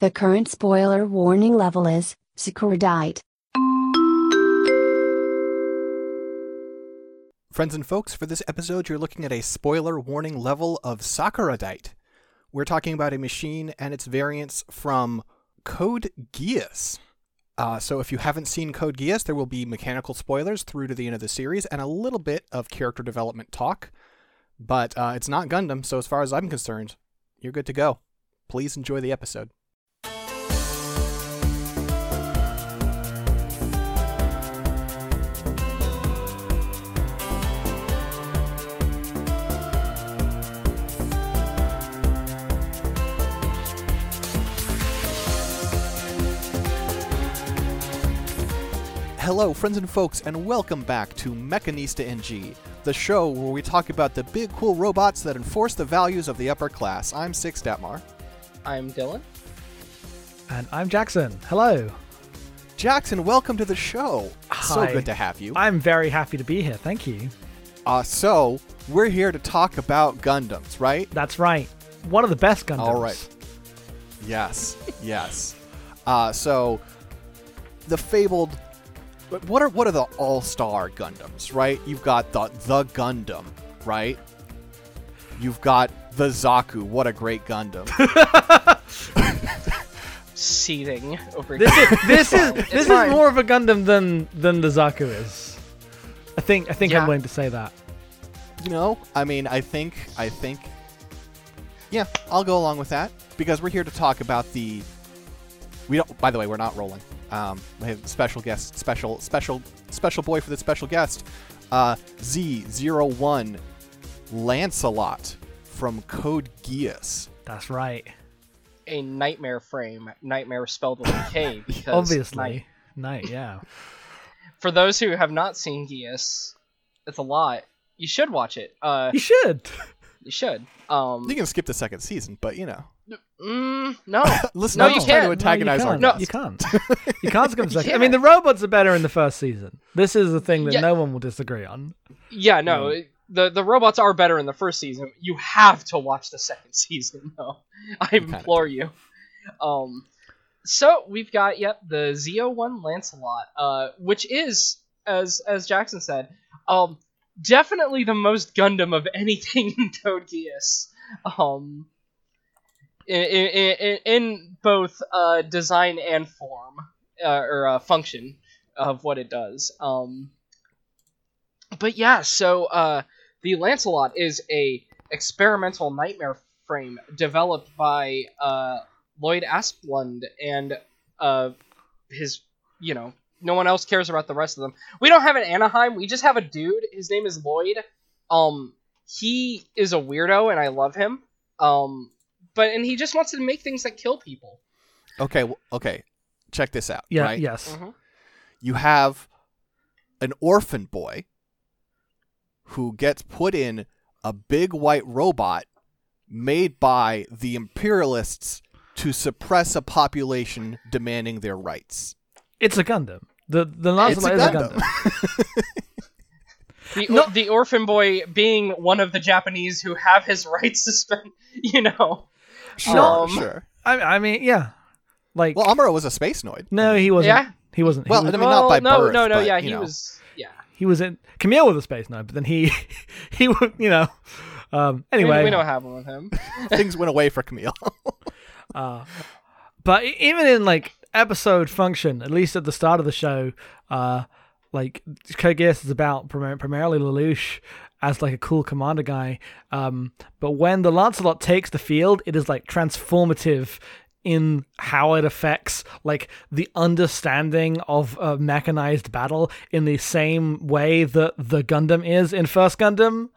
The current spoiler warning level is Sakuradite. Friends and folks, for this episode, you're looking at a spoiler warning level of Sakuradite. We're talking about a machine and its variants from Code Geass. Uh, so if you haven't seen Code Geass, there will be mechanical spoilers through to the end of the series and a little bit of character development talk. But uh, it's not Gundam, so as far as I'm concerned, you're good to go. Please enjoy the episode. Hello, friends and folks, and welcome back to Mechanista NG, the show where we talk about the big cool robots that enforce the values of the upper class. I'm Six Datmar. I'm Dylan. And I'm Jackson. Hello. Jackson, welcome to the show. Hi. So good to have you. I'm very happy to be here. Thank you. Uh, so, we're here to talk about Gundams, right? That's right. One of the best Gundams. All right. Yes, yes. Uh, so, the fabled. But What are what are the all star Gundams? Right? You've got the the Gundam, right? You've got the Zaku. What a great Gundam. Seething over This here. is this is It's this is fine. more of a Gundam than than the Zaku is. I think I think Yeah. I'm willing to say that. you know, I mean, I think I think. Yeah, I'll go along with that because we're here to talk about the. We don't. By the way, we're not rolling. Um, we have special guest, special, special, special boy for the special guest, uh, Z01 Lancelot from Code Geass. That's right. a nightmare frame. Nightmare spelled with a K. Because Obviously. night- Night, yeah. for those who have not seen Geass, it's a lot. You should watch it. Uh, You should. you should. Um, You can skip the second season, but you know, mm, no, listen, No, I'm you just trying to can't. antagonize no, you can't. guest. You can't. You can't skip a second. I mean, the robots are better in the first season. This is the thing that Yeah. no one will disagree on. yeah, no. The the robots are better in the first season. You have to watch the second season, though. I kinda implore you. Um, so we've got yep the Z01 Lancelot, uh, which is as as Jackson said, um, definitely the most Gundam of anything in Code Geass. Um, in, in, in, both uh, design and form uh, or uh, function of what it does. Um, but yeah, so uh, the Lancelot is a experimental nightmare frame developed by uh, Lloyd Asplund and uh, his, you know, no one else cares about the rest of them. We don't have an Anaheim. We just have a dude. His name is Lloyd. Um, he is a weirdo, and I love him. Um, but and he just wants to make things that kill people. Okay, w- okay, check this out. Yeah, right? yes. Mm-hmm. you have an orphan boy who gets put in a big white robot made by the imperialists to suppress a population demanding their rights. It's a Gundam. The the It's a is a Gundam. Gundam. The, No. the orphan boy being one of the Japanese who have his rights suspended, you know. Sure, Um, sure. I, I mean, yeah. Like Well, Amuro was a space noid. no, he wasn't. Yeah. He wasn't. He Well, was, I mean, not by no, birth, no, no, but, yeah, he know. was, yeah. he was in Kamille with a spacenoid, but then he he you know. Um, anyway, we, we know what happened with him. Things went away for Kamille. Uh, but even in like episode function, at least at the start of the show, uh, like Code is about prim- primarily Lelouch as like a cool commander guy. Um, but when the Lancelot takes the field, it is like transformative in how it affects like the understanding of a mechanized battle in the same way that the Gundam is in First Gundam.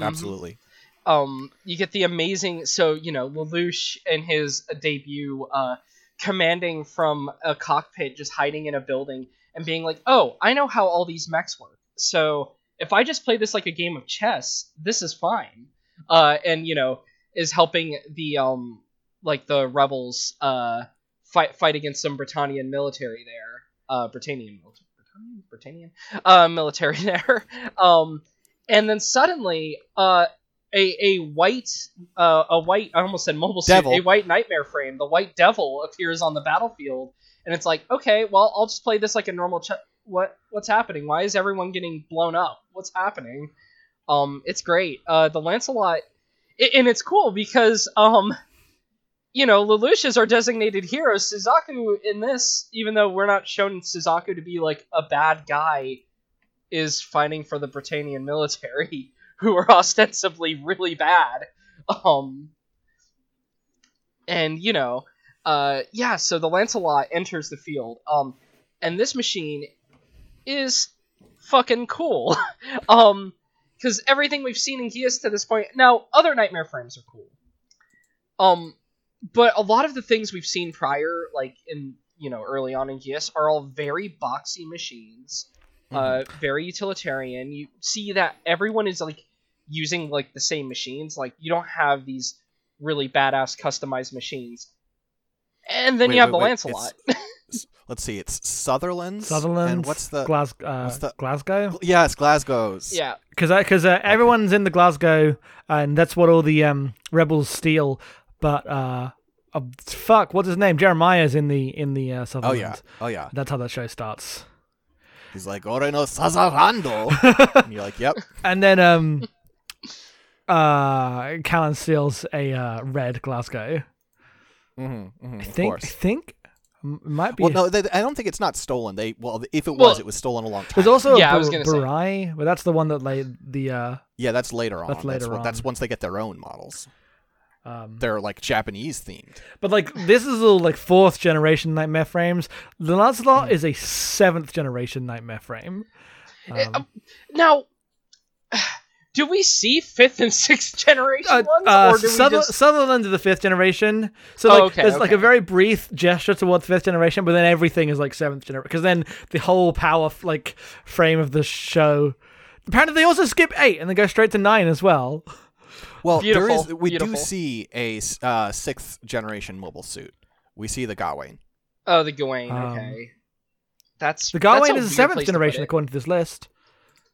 Absolutely. um, you get the amazing. So you know, Lelouch in his debut, uh, commanding from a cockpit, just hiding in a building, and being like, "Oh, I know how all these mechs work. So if I just play this like a game of chess, this is fine." Uh, and you know, is helping the um, like the rebels, uh, fight fight against some Britannian military there. Uh, Britannian military. Britannian, Britannian, uh, military there. Um, and then suddenly, uh, a a white uh, a white I almost said mobile suit Devil. a white nightmare frame. The white devil appears on the battlefield, and it's like okay, well I'll just play this like a normal. Ch- what what's happening? Why is everyone getting blown up? What's happening? Um, it's great. Uh, the Lancelot, i and it's cool because um, you know, Lelouch is our designated hero. Suzaku in this, even though we're not shown Suzaku to be like a bad guy, is fighting for the Britannian military, who are ostensibly really bad. Um, and you know, uh, yeah. So the Lancelot enters the field. Um, and this machine is fucking cool. um, because everything we've seen in Geass to this point. Now, other Nightmare frames are cool. Um, but a lot of the things we've seen prior, like in you know early on in Geass, are all very boxy machines, uh, very utilitarian. You see that everyone is like using like the same machines. Like you don't have these really badass customized machines. And then Wait, you have wait, the wait, Lancelot. S- Let's see. It's Sutherland's. Sutherland. And what's the? Glas- uh, what's the- Glasgow? Yeah, it's Glasgow's. yeah, Because because uh, everyone's in the Glasgow, and that's what all the um, rebels steal. But uh, uh, fuck, what's his name? Jeremiah's in the in the uh, Oh yeah. Oh yeah. That's how that show starts. He's like, Ore no Sazarando. and you're like, yep. And then um, uh, Kallen steals a uh, red Glasgow. Mm-hmm, mm-hmm, I of think. I think m- might be. Well, no, they, I don't think it's not stolen. They well, if it Well, was, it was stolen a long time. There's also Yeah, I a was Bar- gonna say. But that's the one that laid the uh, yeah, that's later on. That's later what- That's on. once they get their own models. um, They're like Japanese themed. But like this is all like fourth generation nightmare frames. The Lancelot Hmm. is a seventh generation nightmare frame. Uh, Um, now, do we see fifth and sixth generation uh, ones, uh, or do we Suther- just? Sutherland is the fifth generation. So Oh, like okay, there's like a very brief gesture towards fifth generation, but then everything is like seventh generation. Because then the whole power f- like frame of the show. Apparently, they also skip eight and then go straight to nine as well. Well, there Beautiful, is. We beautiful. do see a uh, sixth generation mobile suit. We see the Gawain. Oh, the Gawain. Um, okay, that's The Gawain a is a weird seventh place to put generation according to this list.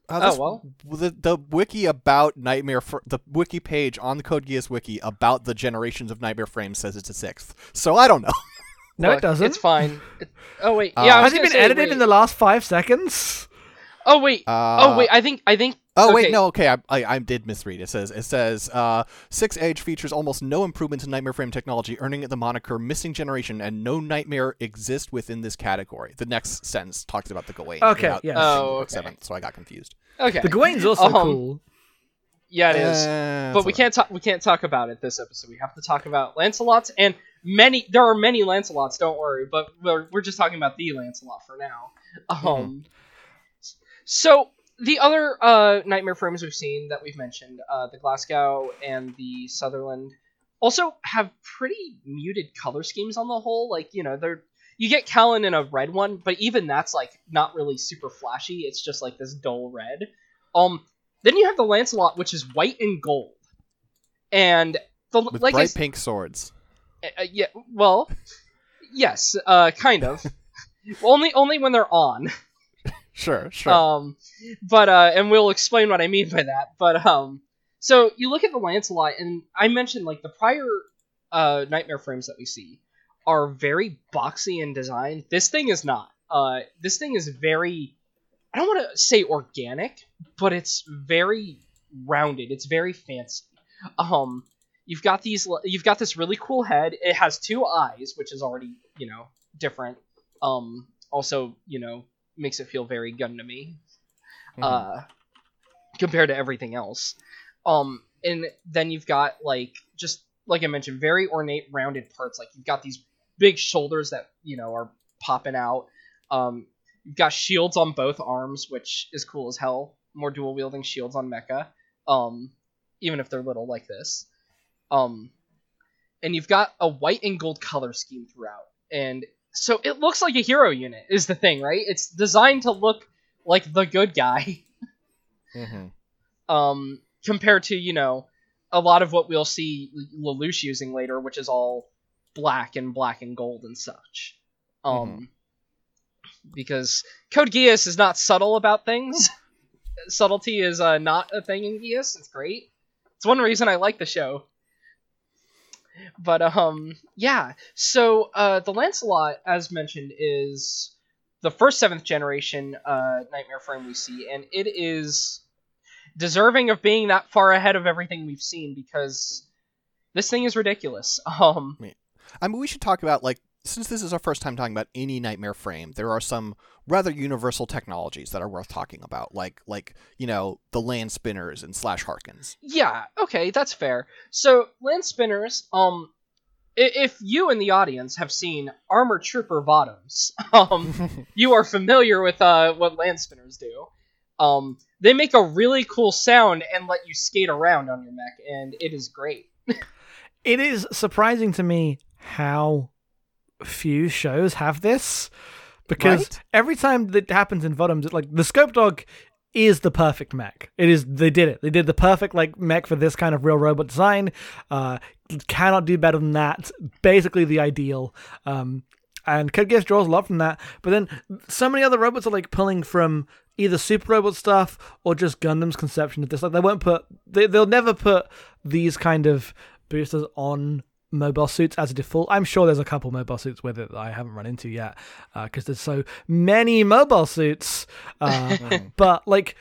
Uh, Oh, this- well. the the wiki about Nightmare fr- the wiki page on the Code Geass wiki about the generations of Nightmare frames says it's a sixth. So I don't know. No, Look, it doesn't. It's fine. It- oh wait, Uh, yeah. I was Has it been say, edited wait. in the last five seconds? Oh wait. Uh, oh wait. I think. I think. Oh wait, no, okay, I, I I did misread. It says it says uh, six Age features almost no improvements in Nightmare frame technology, earning it the moniker "missing generation," and no Nightmare exist within this category. The next sentence talks about the Gawain. Okay, Yeah. Oh, okay. seventh, so I got confused. Okay. The Gawain's also Um, cool. yeah, it is. Uh, but we can't talk. We can't talk about it this episode. We have to talk about Lancelot's and many. There are many Lancelots. Don't worry. But we're we're just talking about the Lancelot for now. Um. So the other uh, nightmare frames we've seen that we've mentioned, uh, the Glasgow and the Sutherland, also have pretty muted color schemes on the whole. Like you know, they're you get Kallen in a red one, but even that's like not really super flashy. It's just like this dull red. Um. Then you have the Lancelot, which is white and gold, and the with like bright pink swords. uh, yeah, well, yes, uh, kind of. only only when they're on. Sure, sure. Um, but uh, and we'll explain what I mean by that. But um, so you look at the Lancelot, and I mentioned like the prior uh nightmare frames that we see are very boxy in design. This thing is not. Uh, this thing is very. I don't want to say organic, but it's very rounded. It's very fancy. Um, you've got these. You've got this really cool head. It has two eyes, which is already you know different. Um, also you know makes it feel very Gundam-y Mhm. uh, compared to everything else. Um, and then you've got like just like I mentioned, very ornate, rounded parts. Like you've got these big shoulders that you know are popping out. Um, you've got shields on both arms, which is cool as hell. More dual wielding shields on Mecha, um, even if they're little like this. Um, and you've got a white and gold color scheme throughout, and so it looks like a hero unit is the thing, right? It's designed to look like the good guy. Mhm. um, compared to you know a lot of what we'll see Lelouch using later, which is all black and black and gold and such. Um, because Code Geass is not subtle about things. Subtlety is uh, not a thing in Geass. It's great. It's one reason I like the show. But um, yeah. So uh, the Lancelot, as mentioned, is the first seventh generation uh, Nightmare frame we see, and it is deserving of being that far ahead of everything we've seen because this thing is ridiculous. Um, I mean, we should talk about like since this is our first time talking about any nightmare frame, there are some rather universal technologies that are worth talking about, like like you know the land spinners and slash harkens. Yeah, okay, that's fair. So land spinners, um, if you in the audience have seen Armor Trooper Votoms, um, you are familiar with uh what land spinners do. Um, they make a really cool sound and let you skate around on your mech, and it is great. It is surprising to me how few shows have this because Right? every time that happens in it's like the Scope Dog is the perfect mech. It is they did it. They did the perfect like mech for this kind of real robot design. Uh cannot do better than that. Basically the ideal. Um and Code Geass draws a lot from that, but then so many other robots are like pulling from either Super Robot stuff or just Gundam's conception of this. Like they won't put, they, they'll never put these kind of boosters on mobile suits as a default. I'm sure there's a couple mobile suits with it that I haven't run into yet because there's so many mobile suits. Uh, but like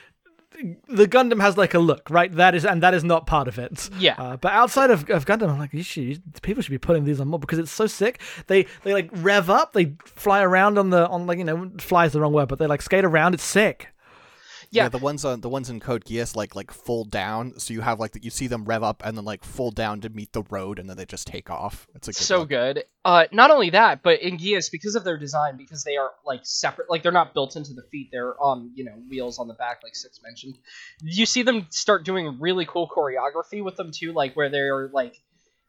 the Gundam has like a look, right? That is, and that is not part of it. Yeah. Uh, but outside of, of Gundam, I'm like, you should, people should be putting these on more because it's so sick. They they like rev up, they fly around on the on like you know flies the wrong word, but they like skate around. It's sick. Yeah. the ones on the ones in Code Geass like like fold down, so you have like you see them rev up and then like fold down to meet the road, and then they just take off. It's like so good. Uh, not only that, but in Geass, because of their design, because they are like separate, like they're not built into the feet, they're on you know wheels on the back, like Six mentioned. You see them start doing really cool choreography with them too, like where they're like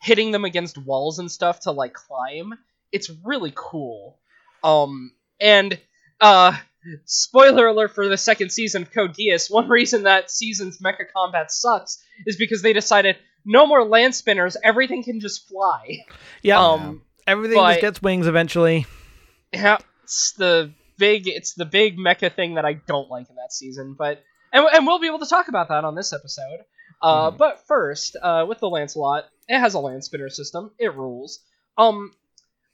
hitting them against walls and stuff to like climb. It's really cool. Um, and uh, spoiler alert for the second season of Code Geass. One reason that season's mecha combat sucks is because they decided no more land spinners. Everything can just fly. Yeah. Um, Everything but- just gets wings eventually. Yeah, it's the big it's the big mecha thing that I don't like in that season, but and, and we'll be able to talk about that on this episode. Uh, Mhm. But first, uh, with the Lancelot, it has a land spinner system. It rules. Um,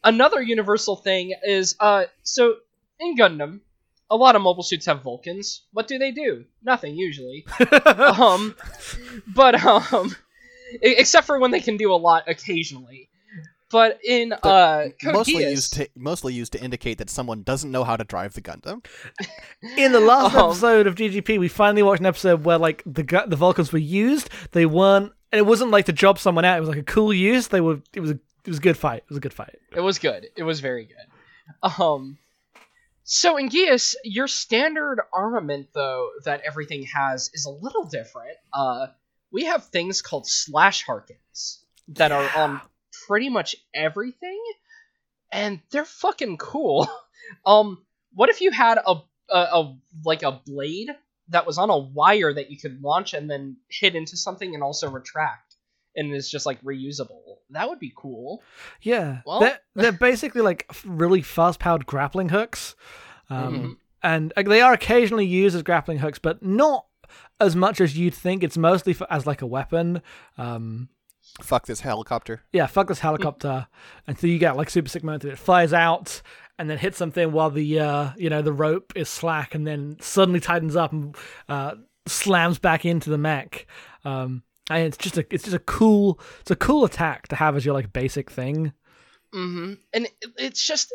another universal thing is uh, so in Gundam, a lot of mobile suits have Vulcans. What do they do? Nothing usually. um, but um, except for when they can do a lot occasionally. But in uh, mostly Geass- used to mostly used to indicate that someone doesn't know how to drive the Gundam. In the last Um, episode of GGP, we finally watched an episode where like the the Vulcans were used. They weren't, and it wasn't like to job someone out. It was like a cool use. They were. It was a. It was a good fight. It was a good fight. It was good. It was very good. Um, so in Geass, your standard armament though that everything has is a little different. Uh, we have things called slash harkens that are on pretty much everything, and they're fucking cool. um, what if you had a, a a like a blade that was on a wire that you could launch and then hit into something and also retract, and is just like reusable? That would be cool. Yeah, Well- they're they're basically like really fast powered grappling hooks, um, Mhm. and they are occasionally used as grappling hooks, but not as much as you'd think. It's mostly for, as like a weapon. Um, Fuck this helicopter. yeah, fuck this helicopter, and so you get like super sick momentum. It flies out and then hits something while the uh, you know the rope is slack, and then suddenly tightens up and uh, slams back into the mech. Um, and it's just a it's just a cool it's a cool attack to have as your like basic thing. hmm And it, it's just,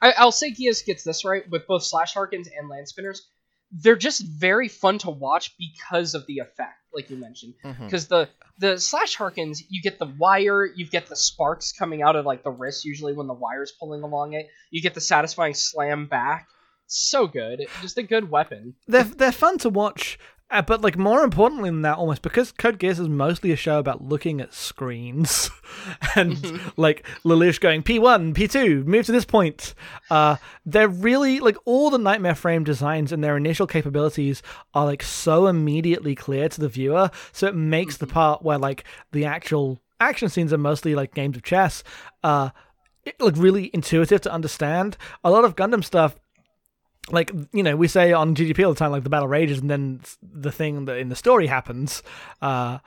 I, I'll say Geass gets this right with both Slash Harkens and Land Spinners. They're just very fun to watch because of the effect, like you mentioned. Because the the Slash Harkens, you get the wire, you get the sparks coming out of like the wrist, usually when the wire's pulling along it. You get the satisfying slam back. So good, just a good weapon. they're they're fun to watch, uh, but like more importantly than that, almost because Code Geass is mostly a show about looking at screens and like Lelouch going P one, P two, move to this point. Uh, they're really like all the Nightmare Frame designs and their initial capabilities are like so immediately clear to the viewer, so it makes the part where like the actual action scenes are mostly like games of chess. Uh, it, like really intuitive to understand. A lot of Gundam stuff like you know we say on GGP all the time like the battle rages and then the thing that in the story happens uh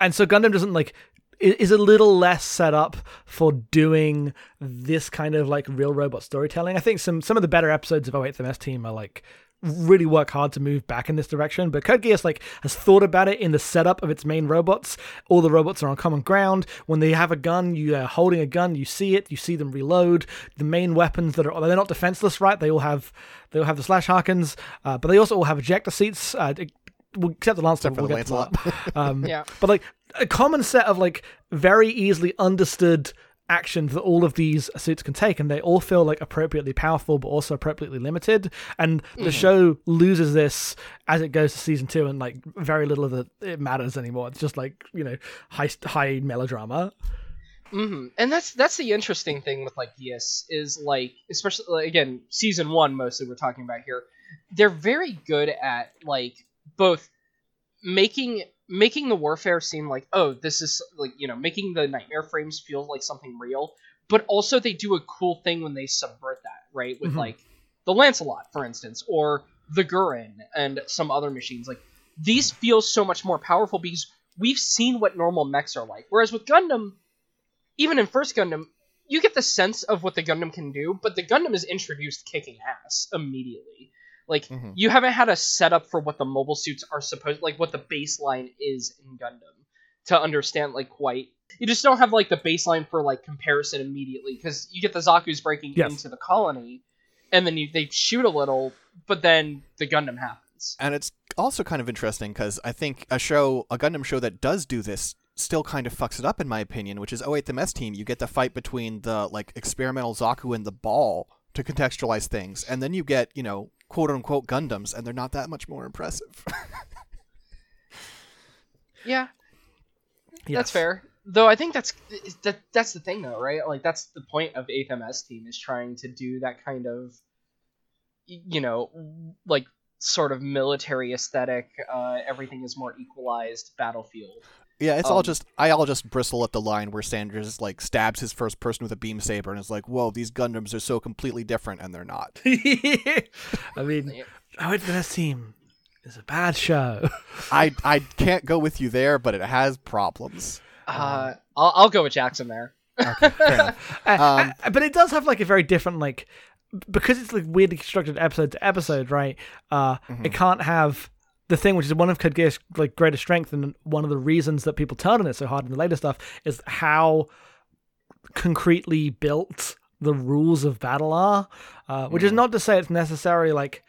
and so Gundam doesn't like is a little less set up for doing this kind of like real robot storytelling. I think some some of the better episodes of 08th MS Team are like really work hard to move back in this direction. But Code Geass like has thought about it in the setup of its main robots. All the robots are on common ground. When they have a gun, you are holding a gun, you see it, you see them reload. The main weapons that are they're not defenseless, right? They all have they all have the slash harkens, uh, but they also all have ejector seats. Uh, except the Lancelot, for we'll the get to that. Um, Yeah. but like a common set of like very easily understood actions that all of these suits can take and they all feel like appropriately powerful but also appropriately limited. And the show loses this as it goes to season two and like very little of it, it matters anymore. It's just like you know high high melodrama. Hmm And that's that's the interesting thing with like Geass is like especially like, again season one mostly we're talking about here. They're very good at like both making making the warfare seem like oh this is like you know making the nightmare frames feel like something real, but also they do a cool thing when they subvert that right with Mhm. like the Lancelot for instance or the Guren and some other machines like these feel so much more powerful because we've seen what normal mechs are like. Whereas with Gundam, even in First Gundam, you get the sense of what the Gundam can do, but the Gundam is introduced kicking ass immediately. Like Mhm. you haven't had a setup for what the mobile suits are supposed like what the baseline is in Gundam to understand like quite. You just don't have like the baseline for like comparison immediately because you get the Zaku's breaking Yes. into the colony, and then you they shoot a little, but then the Gundam happens. And it's also kind of interesting because I think a show, a Gundam show that does do this, still kind of fucks it up in my opinion. Which is 08th MS Team. You get the fight between the like experimental Zaku and the Ball to contextualize things, and then you get you know quote unquote Gundams, and they're not that much more impressive. Yeah, Yes. That's fair. Though I think that's that that's the thing though, right? Like that's the point of 8th MS team is trying to do that kind of you know, like sort of military aesthetic, uh, everything is more equalized battlefield. Yeah, it's all Um, just I all just bristle at the line where Sanders like stabs his first person with a beam saber and is like, "Whoa, these Gundams are so completely different," and they're not. I mean, it's the best team. It's a bad show. I I can't go with you there, but it has problems. Uh, I'll, I'll go with Jackson there. Okay, fair enough. Uh, Um, uh, but it does have like a very different like because it's like weirdly constructed episode to episode, right? Uh, Mm-hmm. it can't have the thing which is one of Code like greatest strength and one of the reasons that people turn on it so hard in the later stuff is how concretely built the rules of battle are, uh, which is Mm. not to say it's necessarily like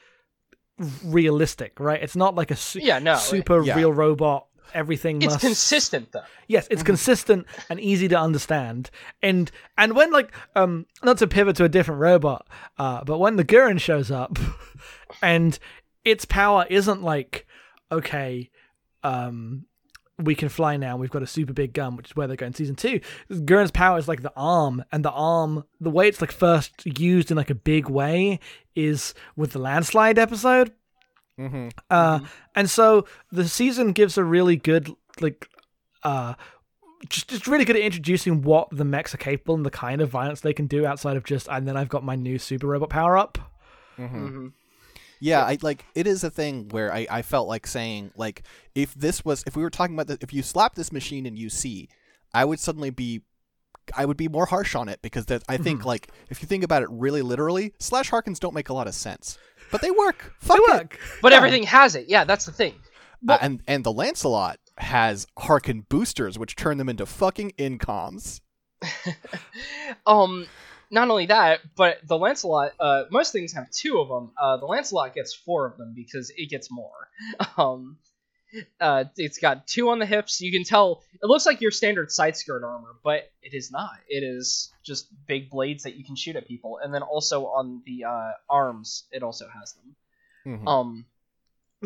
realistic, right? It's not like a su- Yeah, no, super Yeah. real robot. Everything It's must consistent though. Yes, it's consistent and easy to understand. And and when like um not to pivot to a different robot, uh, but when the Guren shows up and its power isn't like, okay, um we can fly now, we've got a super big gun, which is where they go in season two. Guren's power is like the arm, and the arm the way it's like first used in like a big way is with the landslide episode. hmm Uh, and so the season gives a really good like uh just, just really good at introducing what the mechs are capable and the kind of violence they can do outside of just and then I've got my new super robot power up. hmm Yeah, I like it is a thing where I, I felt like saying like if this was if we were talking about the, if you slap this machine in UC, I would suddenly be I would be more harsh on it because that I think like if you think about it really literally, slash harkens don't make a lot of sense, but they work. Fuck They it. work. But Yeah. everything has it. Yeah, that's the thing. Uh, and and the Lancelot has Harken boosters, which turn them into fucking incoms. um, not only that, but the Lancelot. Uh, most things have two of them. Uh, the Lancelot gets four of them because it gets more. Um, uh, it's got two on the hips. You can tell it looks like your standard side skirt armor, but it is not. It is just big blades that you can shoot at people, and then also on the uh, arms, it also has them. Mhm. Um,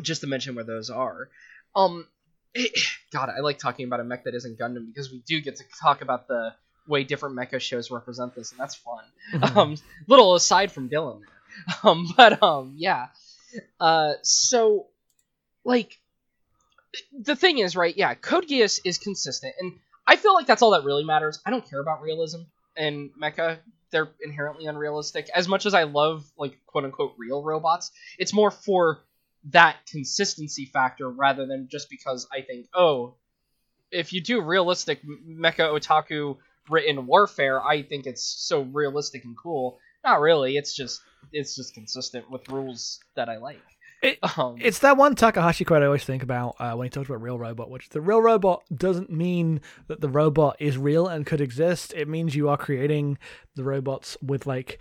just to mention where those are. Um, it, God, I like talking about a mech that isn't Gundam because we do get to talk about the way different mecha shows represent this, and that's fun. Mhm. Um, little aside from Dylan. Um, but um, yeah. Uh, so like the thing is, right? Yeah, Code Geass is consistent, and I feel like that's all that really matters. I don't care about realism and mecha. They're inherently unrealistic. As much as I love like quote unquote real robots, it's more for that consistency factor rather than just because I think, oh, if you do realistic mecha otaku written warfare, I think it's so realistic and cool. Not really. It's just it's just consistent with rules that I like. It, Um, It's that one Takahashi quote I always think about uh, when he talks about real robot, which the real robot doesn't mean that the robot is real and could exist. It means you are creating the robots with like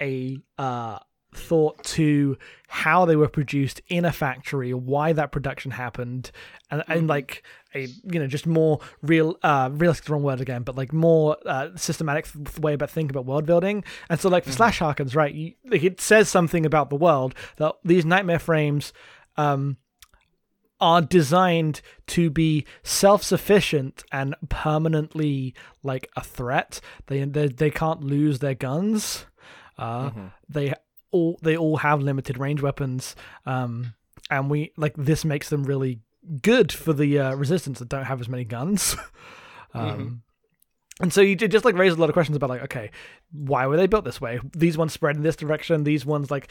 a uh, thought to how they were produced in a factory, why that production happened, and, and like a you know just more real uh realistic the wrong word again but like more uh systematic th- way about thinking about world building. And so like for slash harkens right you, like, it says something about the world that these nightmare frames um are designed to be self-sufficient and permanently like a threat. They they, they can't lose their guns. Uh they all they all have limited range weapons um and we like this makes them really good for the uh, resistance that don't have as many guns. Um and so you did just like raise a lot of questions about like okay why were they built this way? These ones spread in this direction. These ones like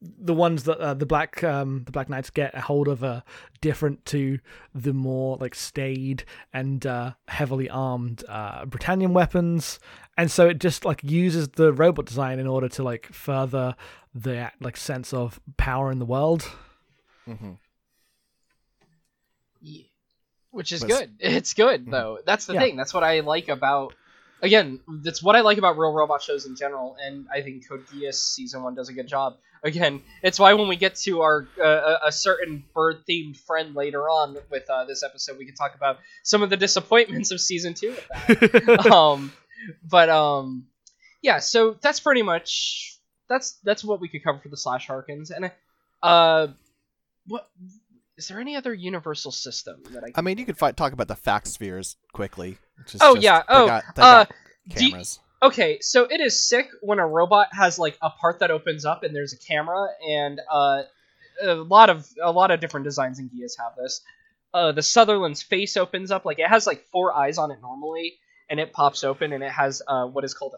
the ones that uh, the black um the black knights get a hold of are different to the more like staid and uh heavily armed uh britannian weapons. And so it just like uses the robot design in order to like further the like sense of power in the world. Hmm Yeah. Which is good. It's good though. That's the Yeah. thing. That's what I like about. Again, that's what I like about real robot shows in general, and I think Code Geass season one does a good job. Again, it's why when we get to our uh, a- a certain bird themed friend later on with uh, this episode, we can talk about some of the disappointments of season two. With that. um, but um, yeah. So that's pretty much that's that's what we could cover for the slash Harkens, and uh, what is there any other universal system that I? I mean, you could fi- talk about the fact spheres quickly. Which is Oh, just- yeah, oh, got, uh, do you- cameras. Okay, so it is sick when a robot has like a part that opens up and there's a camera, and uh, a lot of a lot of different designs in Geass have this. Uh, the Sutherland's face opens up like it has like four eyes on it normally, and it pops open and it has uh, what is called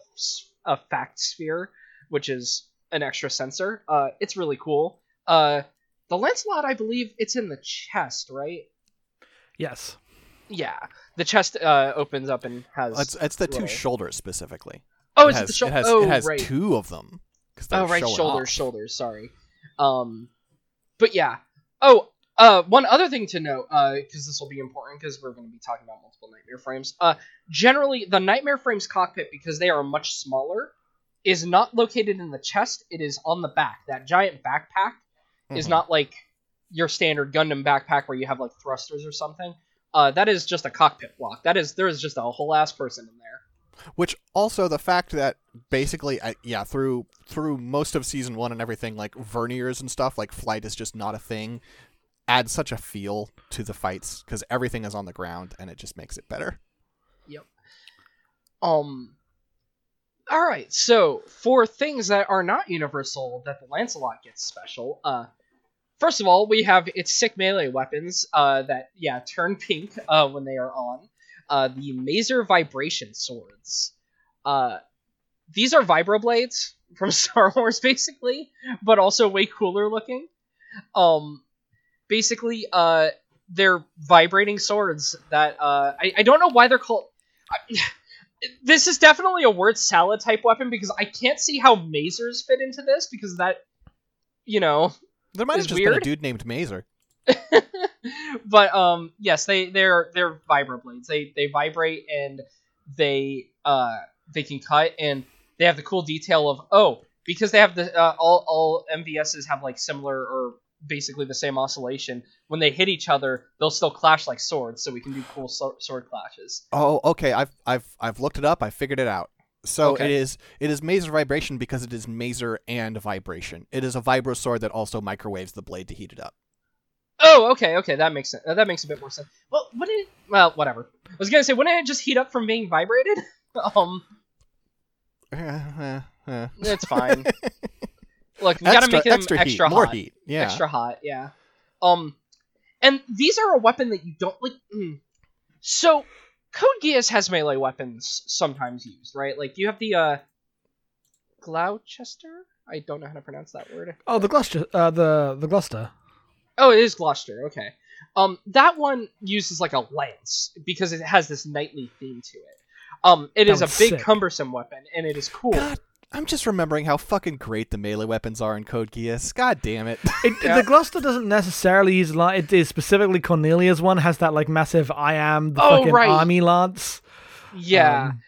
a fact sphere, which is an extra sensor. Uh, it's really cool. Uh, the Lancelot, I believe, it's in the chest, right? yes Yeah, the chest uh, opens up and has. It's, it's the two little- shoulders specifically. oh, it it's has, the shoulder. It has, oh, it has right. two of them. 'cause Oh right, shoulders, off. shoulders. Sorry. Um, but yeah. Oh, uh, one other thing to note, uh, because this will be important, because we're going to be talking about multiple nightmare frames. Uh, generally, the nightmare frames cockpit, because they are much smaller, is not located in the chest. It is on the back. That giant backpack is Mhm. not like your standard Gundam backpack where you have like thrusters or something. Uh, that is just a cockpit block. That is there is just a whole ass person in there. Which also the fact that basically, I, yeah, through through most of season one and everything, like verniers and stuff, like flight is just not a thing. Adds such a feel to the fights because everything is on the ground and it just makes it better. Yep. Um. All right. So for things that are not universal, that the Lancelot gets special. Uh, first of all, we have its sick melee weapons. Uh, that yeah turn pink. Uh, when they are on. Uh, the Maser vibration swords. Uh, these are vibroblades from Star Wars, basically, but also way cooler looking. Um, basically, uh, they're vibrating swords that uh, I, I don't know why they're called. This is definitely a word salad type weapon because I can't see how masers fit into this because that, you know, There might have just been a dude named Mazer. but um, yes, they they're they're vibroblades. They they vibrate and they uh they can cut and they have the cool detail of oh because they have the uh, all all MVSs have like similar or basically the same oscillation. When they hit each other, they'll still clash like swords, so we can do cool sword clashes. Oh, okay. I've I've I've looked it up. I figured it out. So Okay. it is it is Maser vibration because it is Maser and vibration. It is a vibro sword that also microwaves the blade to heat it up. Oh, okay, okay, that makes sense. That makes a bit more sense. Well, wouldn't it? Well, whatever. I was gonna say, wouldn't it just heat up from being vibrated? um, it's fine. Look, we gotta make them extra, extra, heat, more heat. Yeah. Extra hot, yeah. Um, and these are a weapon that you don't like. Mm. So, Code Geass has melee weapons sometimes used, right? Like you have the uh, Gloucester. I don't know how to pronounce that word. oh the gloucester uh the the gloucester Oh, it is Gloucester. Okay. Um, that one uses like a lance because it has this knightly theme to it. Um, it That is a big sick. cumbersome weapon, and it is cool. God, I'm just remembering how fucking great the melee weapons are in Code Geass. God damn it. It, Yeah. The Gloucester doesn't necessarily use a lot. It is specifically Cornelia's one has that like massive I am the Oh, fucking right. army lance. Yeah, Um,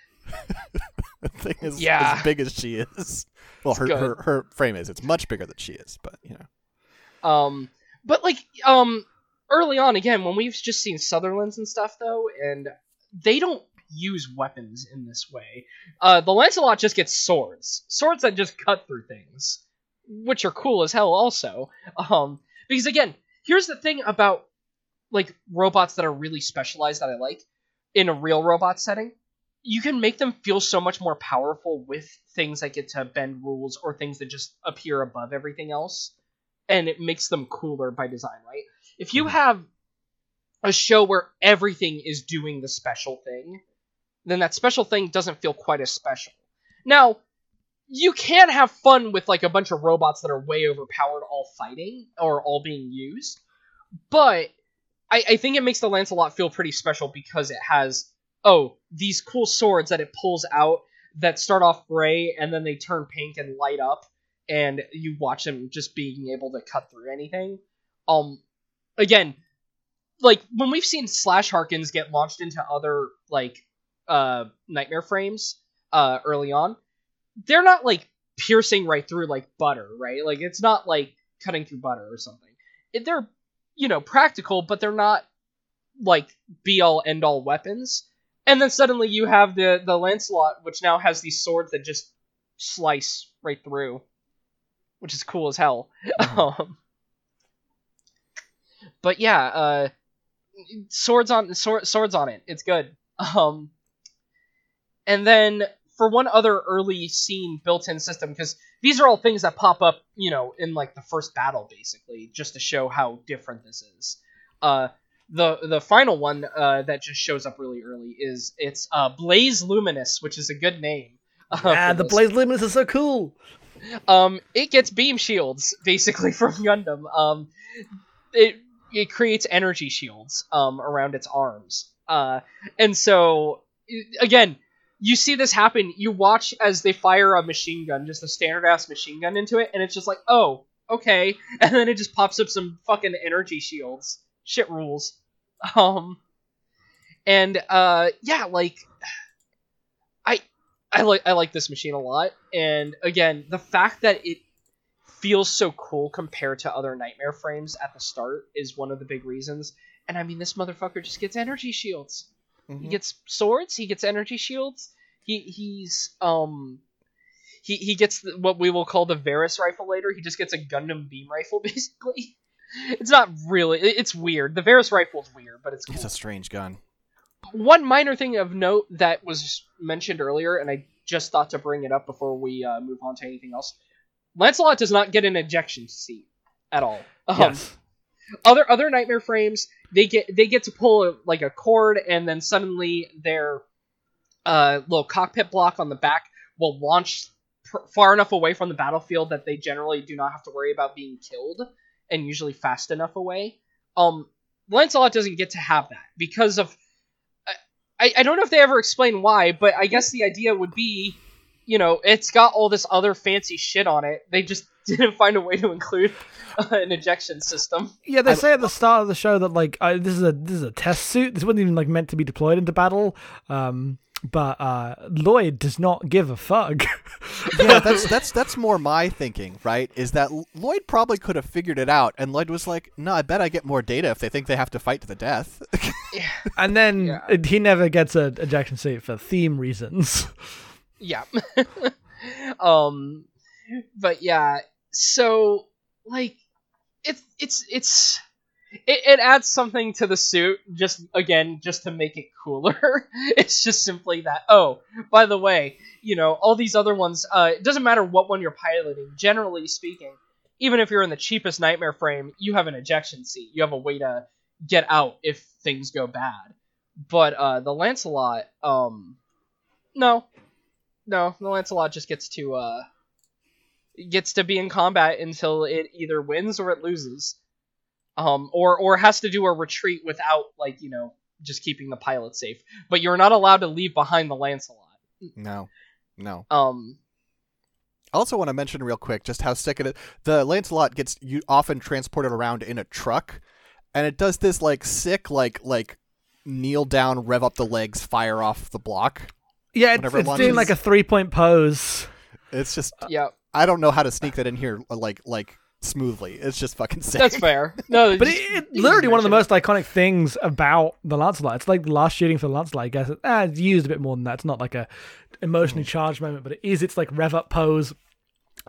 the thing is Yeah. as big as she is. Well, her, her her frame is. It's much bigger than she is, but you know. Um, but like, um, early on, again, when we've just seen Sutherlands and stuff, though, and they don't use weapons in this way. Uh, the Lancelot just gets swords, swords that just cut through things, which are cool as hell, also. Um, because again, here's the thing about like robots that are really specialized that I like in a real robot setting. You can make them feel so much more powerful with things that get to bend rules or things that just appear above everything else and it makes them cooler by design, right? If you Mhm. have a show where everything is doing the special thing, then that special thing doesn't feel quite as special. Now, you can have fun with like a bunch of robots that are way overpowered all fighting or all being used, but I, I think it makes the Lancelot feel pretty special because it has oh, these cool swords that it pulls out that start off gray and then they turn pink and light up and you watch them just being able to cut through anything. Um, again, like when we've seen Slash Harkins get launched into other like uh nightmare frames uh early on, they're not like piercing right through like butter, right? Like it's not like cutting through butter or something. They're you know practical, but they're not like be all end all weapons. And then suddenly you have the the Lancelot, which now has these swords that just slice right through, which is cool as hell. um, but yeah, uh, swords on sword, swords on it. It's good. Um, and then for one other early scene built-in system, because these are all things that pop up, you know, in like the first battle, basically, just to show how different this is. Uh, the the final one uh, that just shows up really early is it's uh, Blaze Luminous, which is a good name. uh, yeah, the. Blaze Luminous is so cool. Um, it gets beam shields basically from Gundam. Um, it it creates energy shields um around its arms. Uh, and so again, you see this happen. You watch as they fire a machine gun, just a standard ass machine gun into it, and it's just like, oh, okay, and then it just pops up some fucking energy shields. Shit rules. Um, and uh, yeah, like I I like I like this machine a lot, and again, the fact that it feels so cool compared to other nightmare frames at the start is one of the big reasons. And I mean, this motherfucker just gets energy shields. He Mhm. gets swords. He gets energy shields. He he's um. He, he gets the, what we will call the VARIS rifle later. He just gets a Gundam beam rifle, basically. It's not really. It's weird. The VARIS rifle is weird, but it's cool It's a strange gun. one minor thing of note that was mentioned earlier, and I just thought to bring it up before we uh, move on to anything else. Lancelot does not get an ejection seat at all. Um, yes. Other other nightmare frames, they get they get to pull like a cord, and then suddenly their uh, little cockpit block on the back will launch pr- far enough away from the battlefield that they generally do not have to worry about being killed, and usually fast enough away. Um, Lancelot doesn't get to have that because of I, I don't know if they ever explain why, but I guess the idea would be, you know, it's got all this other fancy shit on it. They just didn't find a way to include uh, an ejection system. Yeah, they I- say at the start of the show that like uh, this is a this is a test suit. This wasn't even like meant to be deployed into battle. Um, but uh, Lloyd does not give a fuck. yeah, that's that's that's more my thinking, right? Is that Lloyd probably could have figured it out, and Lloyd was like, "No, I bet I get more data if they think they have to fight to the death." yeah. and then Yeah. he never gets a ejection seat for theme reasons. Yeah. um but yeah, so like it's it's it's it, it adds something to the suit just again just to make it cooler. it's just simply that oh, by the way, you know, all these other ones uh it doesn't matter what one you're piloting, generally speaking, even if you're in the cheapest nightmare frame, you have an ejection seat. You have a way to get out if things go bad. But uh the Lancelot um no, no, the Lancelot just gets to uh gets to be in combat until it either wins or it loses. um, or or has to do a retreat without like you know just keeping the pilot safe. But you're not allowed to leave behind the Lancelot. No, no. Um, I also want to mention real quick just how sick it is. The Lancelot gets you often transported around in a truck, and it does this like sick like like kneel down, rev up the legs, fire off the block. Yeah, it's, Whenever it it's doing like a three point pose. It's just yeah, I don't know how to sneak that in here uh, like like smoothly. It's just fucking sick. that's fair. No, But just- it, it literally one of the most iconic things about the Lancelot. It's like the last shooting for the Lancelot. I guess ah, it's used a bit more than that. It's not like a emotionally charged moment, but it is. It's like rev up pose,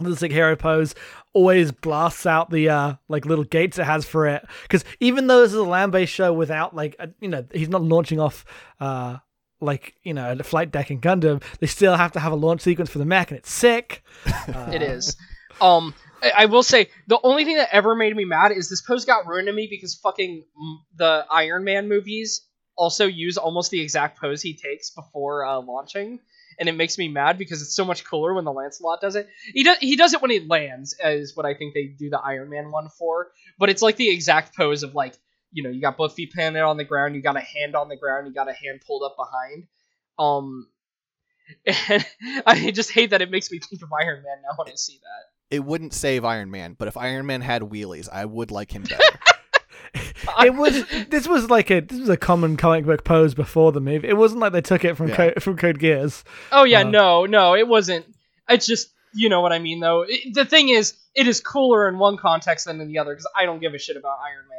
the sick hero pose. Always blasts out the uh like little gates it has for it. Because even though this is a land based show without like a, you know he's not launching off uh like you know a flight deck in Gundam, they still have to have a launch sequence for the mech, and it's sick. Uh, It is. Um, I, will say the only thing that ever made me mad is this pose got ruined to me because fucking the Iron Man movies also use almost the exact pose he takes before uh, launching, and it makes me mad because it's so much cooler when the Lancelot does it. He does he does it when he lands, is what I think they do the Iron Man one for. But it's like the exact pose of like you know you got both feet planted on the ground, you got a hand on the ground, you got a hand pulled up behind. Um. And I just hate that it makes me think of Iron Man now when I see that. It wouldn't save Iron Man, but if Iron Man had wheelies, I would like him better. it was this was like a this was a common comic book pose before the movie. It wasn't like they took it from Yeah. Code, from Code Geass. Oh yeah, Uh, no, no, it wasn't. It's just you know what I mean though. It, the thing is, it is cooler in one context than in the other because I don't give a shit about Iron Man.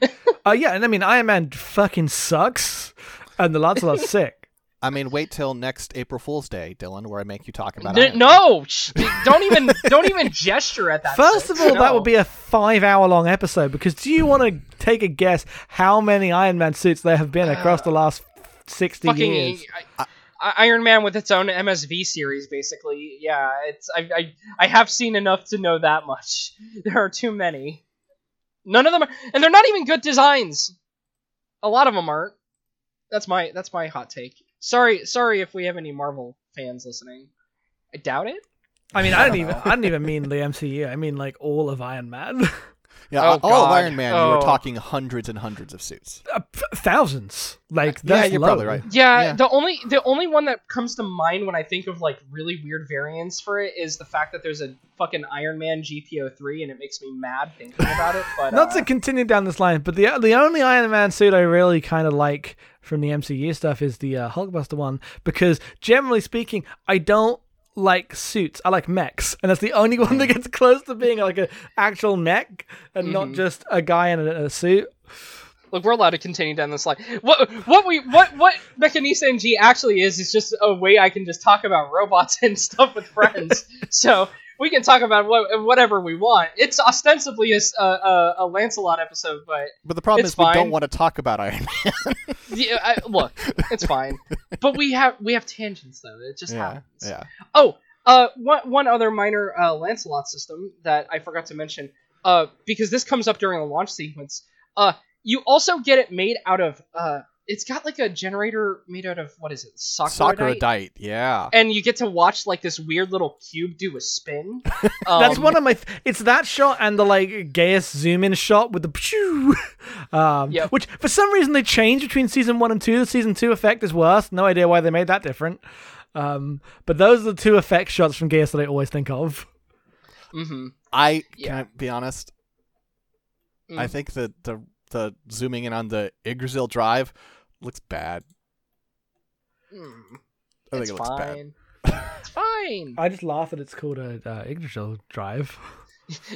Uh, yeah, and I mean Iron Man fucking sucks, and the Lancelot's sick. I mean, wait till next April Fool's Day, Dylan, where I make you talk about N- Iron Man. no, sh- don't even don't even gesture at that. First shit. of all, that would be a five-hour-long episode because do you want to take a guess how many Iron Man suits there have been across the last sixty fucking years? I, I, Iron Man with its own MSV series, basically. Yeah, it's I, I I have seen enough to know that much. There are too many. None of them, are, and they're not even good designs. A lot of them aren't. That's my that's my hot take. Sorry, sorry if we have any Marvel fans listening. I doubt it. I mean, I don't even I don't even mean the MCU. I mean like all of Iron Man, Yeah, Oh, all of Iron Man, you were Oh. talking hundreds and hundreds of suits. Uh, f- thousands. Like Yeah, you're low. probably right. Yeah, Yeah. the only the only one that comes to mind when I think of like really weird variants for it is the fact that there's a fucking Iron Man GP03 and it makes me mad thinking about it. But Not uh, to continue down this line, but the the only Iron Man suit I really kind of like from the MCU stuff is the uh, Hulkbuster one because generally speaking, I don't like suits. I like mechs, and that's the only one that gets close to being like an actual mech and not Mhm. just a guy in a, a suit. look, we're allowed to continue down this line. What what we what what Mechanista NG actually is is just a way I can just talk about robots and stuff with friends. so we can talk about what, whatever we want. It's ostensibly a a Lancelot episode, but But the problem is we don't want to talk about Iron Man. yeah, I, look, it's fine. But we have we have tangents though. It just yeah, happens. yeah. Oh, uh, one one other minor uh, Lancelot system that I forgot to mention, uh, because this comes up during the launch sequence. Uh, you also get it made out of uh, it's got like a generator made out of what is it, Sakuradite? Sakuradite, yeah. And you get to watch like this weird little cube do a spin. Um, That's one of my. Th- it's that shot and the like Geass zoom in shot with the pew, um, Yep. which for some reason they changed between season one and two. The season two effect is worse. No idea why they made that different. Um, but those are the two effect shots from Geass that I always think of. mhm. I Yeah. can I be honest. I Mm. think that the the zooming in on the Yggdrasil drive looks bad. Mm, I think it's it looks bad. fine. it's fine. I just laugh that it's called a uh, Yggdrasil drive.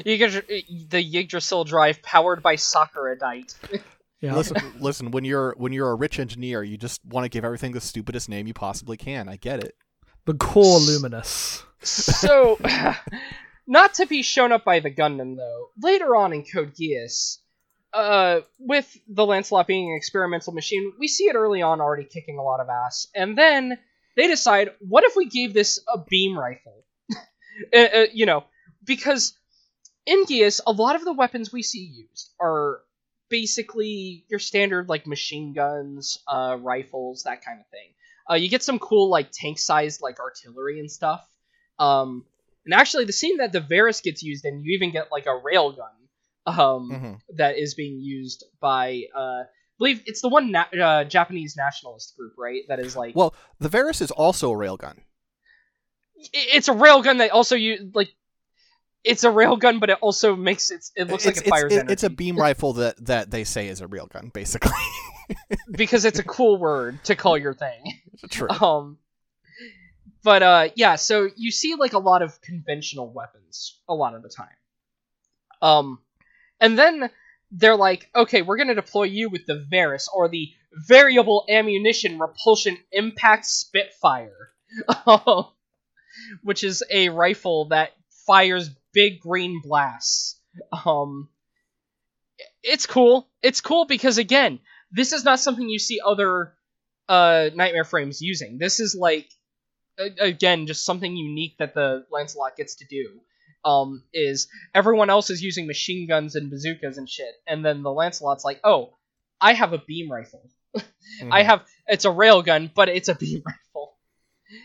You get the Yggdrasil drive powered by Sakuradite. Yeah. Listen, listen. When you're when you're a rich engineer, you just want to give everything the stupidest name you possibly can. I get it. the core luminous. so, not to be shown up by the Gundam though. Later on in Code Geass, uh, with the Lancelot being an experimental machine, we see it early on already kicking a lot of ass, and then they decide, what if we gave this a beam rifle? uh, uh, you know, because in Geass, a lot of the weapons we see used are basically your standard like machine guns, uh, rifles, that kind of thing. Uh, you get some cool like tank-sized like artillery and stuff. Um, and actually, the scene that the VARIS gets used in, you even get like a railgun um, Mhm. that is being used by uh, I believe it's the one na- uh, Japanese nationalist group, right? That is like Well, the VARIS is also a railgun. it's a railgun that also you like. It's a railgun, but it also makes it. It looks it's, like it fires it's, energy it's a beam rifle that, that they say is a railgun, basically. because it's a cool word to call your thing. True. Um, but uh, yeah, so you see like a lot of conventional weapons a lot of the time. Um, and then they're like, okay, we're gonna deploy you with the VARIS or the Variable Ammunition Repulsion Impact Spitfire, which is a rifle that fires big green blasts. Um, it's cool. It's cool because again, this is not something you see other uh nightmare frames using. This is like again just something unique that the Lancelot gets to do. Um, is everyone else is using machine guns and bazookas and shit, and then the Lancelot's like, oh, I have a beam rifle. I Mhm. have it's a railgun, but it's a beam rifle.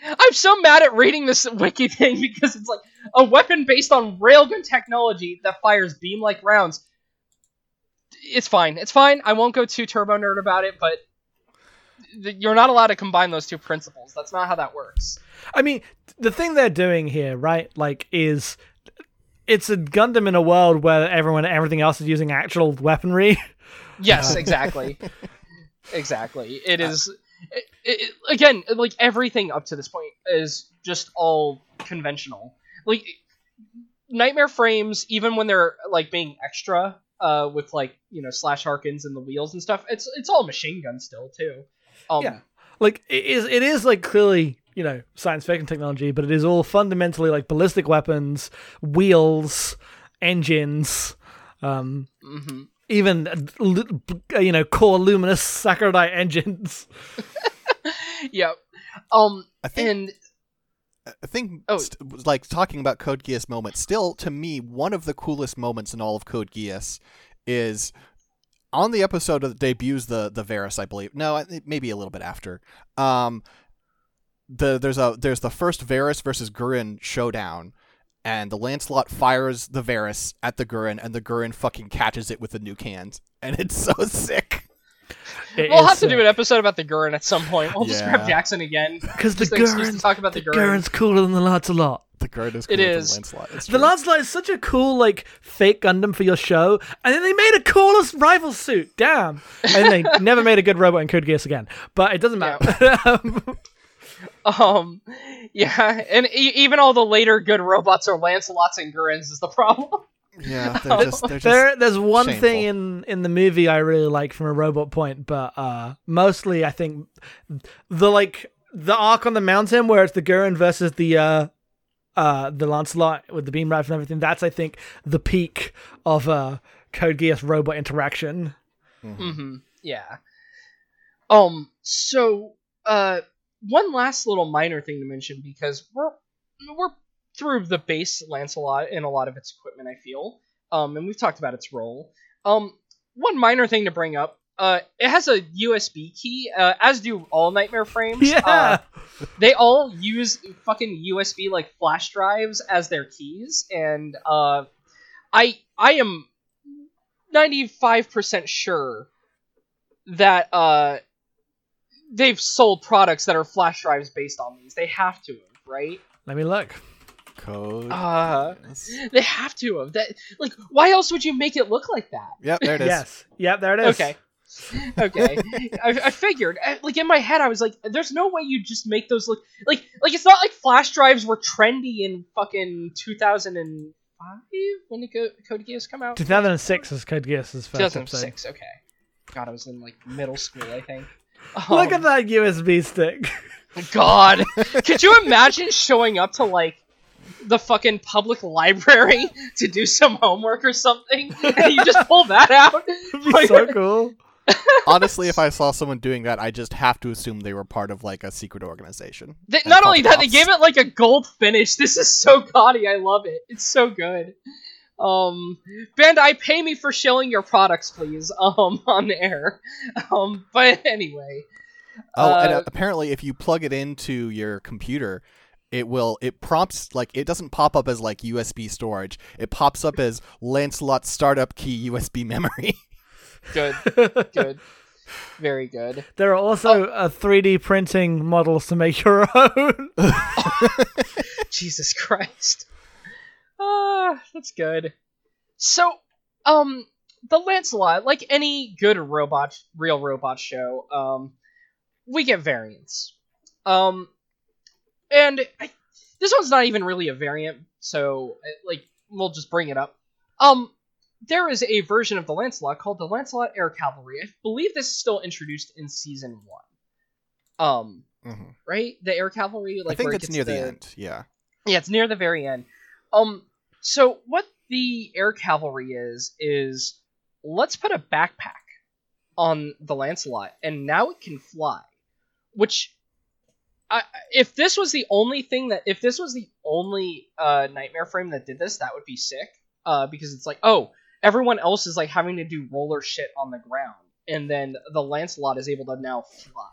I'm so mad at reading this wiki thing because it's like a weapon based on railgun technology that fires beam-like rounds. It's fine. It's fine. I won't go too turbo nerd about it, but th- you're not allowed to combine those two principles. That's not how that works. I mean, the thing they're doing here, right? Like, is it's a Gundam in a world where everyone, everything else is using actual weaponry. Yes, exactly. exactly. It is it, it, again like everything up to this point is just all conventional. Like nightmare frames, even when they're like being extra, uh, with like you know slash Harkens and the wheels and stuff, it's it's all machine gun still too. Um, Yeah. like it is it is like clearly you know science fiction technology but it is all fundamentally like ballistic weapons wheels engines um mhm. even uh, you know core luminous Sakuradite engines yep. Um, I think and I think Oh. st- like talking about Code Geass moments. Still, to me, one of the coolest moments in all of Code Geass is on the episode that debuts the the VARIS, I believe. No, I think maybe a little bit after. Um, the there's a there's the first VARIS versus Guren showdown, and the Lancelot fires the VARIS at the Guren, and the Guren fucking catches it with the nuke hand, and it's so sick. It we'll is have to do an episode about the Guren at some point. We'll just grab Jackson again. because the Just an excuse to Guren's, talk about the the Guren. Guren's cooler than the Lancelot. The Guren is It cooler than is. Lancelot. It's The true. Lancelot is such a cool like fake Gundam for your show, and then they made a coolest rival suit. Damn! And they never made a good robot in Code Geass again. But it doesn't matter. Um, Um, yeah, and e- even all the later good robots are Lancelots and Gurens is the problem. yeah, they're just they're just there, there's one thing in in the movie I really like from a robot point, but uh, mostly I think the like the arc on the mountain where it's the Guren versus the uh, uh, the Lancelot with the beam rifle and everything. That's I think the peak of uh, Code Geass robot interaction. hmm Yeah. Um. So, uh, one last little minor thing to mention because we're we're through the base Lancelot and a lot of its equipment. I feel. Um, and we've talked about its role. Um, one minor thing to bring up. Uh, it has a USB key, uh, as do all Nightmare frames. Yeah. Uh, they all use fucking USB like flash drives as their keys, and uh, I I am ninety five percent sure that uh they've sold products that are flash drives based on these. They have to right? Let me look. Code. Uh, they have to have. That like why else would you make it look like that? Yep, there it is. Yes. Yep. There it is. Okay. okay, I, I figured. I- Like in my head, I was like, "There's no way you just make those look like like it's not like flash drives were trendy in fucking 2005 when did Co- Code Geass come out? 2006 is Code Geass's first episode. 2006. Okay. God, I was in like middle school, I think. Look Um, at that USB stick. God, could you imagine showing up to like the fucking public library to do some homework or something, and you just pull that out? It'd be so cool. Honestly, if I saw someone doing that, I just have to assume they were part of like a secret organization. They, not only that, they gave it like a gold finish. This is so gaudy. I love it. It's so good. Um, Bandai, pay me for shilling your products, please. Um, on air. Um, but anyway. Oh, and Uh, uh, apparently, if you plug it into your computer, it will it prompts like it doesn't pop up as like USB storage. It pops up as Lancelot startup key USB memory. Good, good, very good. There are also uh, 3D printing models to make your own. Jesus Christ. Ah, that's good. So, um, the Lancelot, like any good robot, real robot show, um, we get variants. Um, and I, this one's not even really a variant, so uh, like we'll just bring it up. Um, there is a version of the Lancelot called the Lancelot Air Cavalry. I believe this is still introduced in season one. Um, Mhm. right? The Air Cavalry, like I think where it it's gets near the end. Yeah. yeah, it's near the very end. Um, so what the air cavalry is is let's put a backpack on the Lancelot, and now it can fly. Which, I, if this was the only thing that, if this was the only uh, nightmare frame that did this, that would be sick. Uh, because it's like, oh, everyone else is like having to do roller shit on the ground, and then the Lancelot is able to now fly.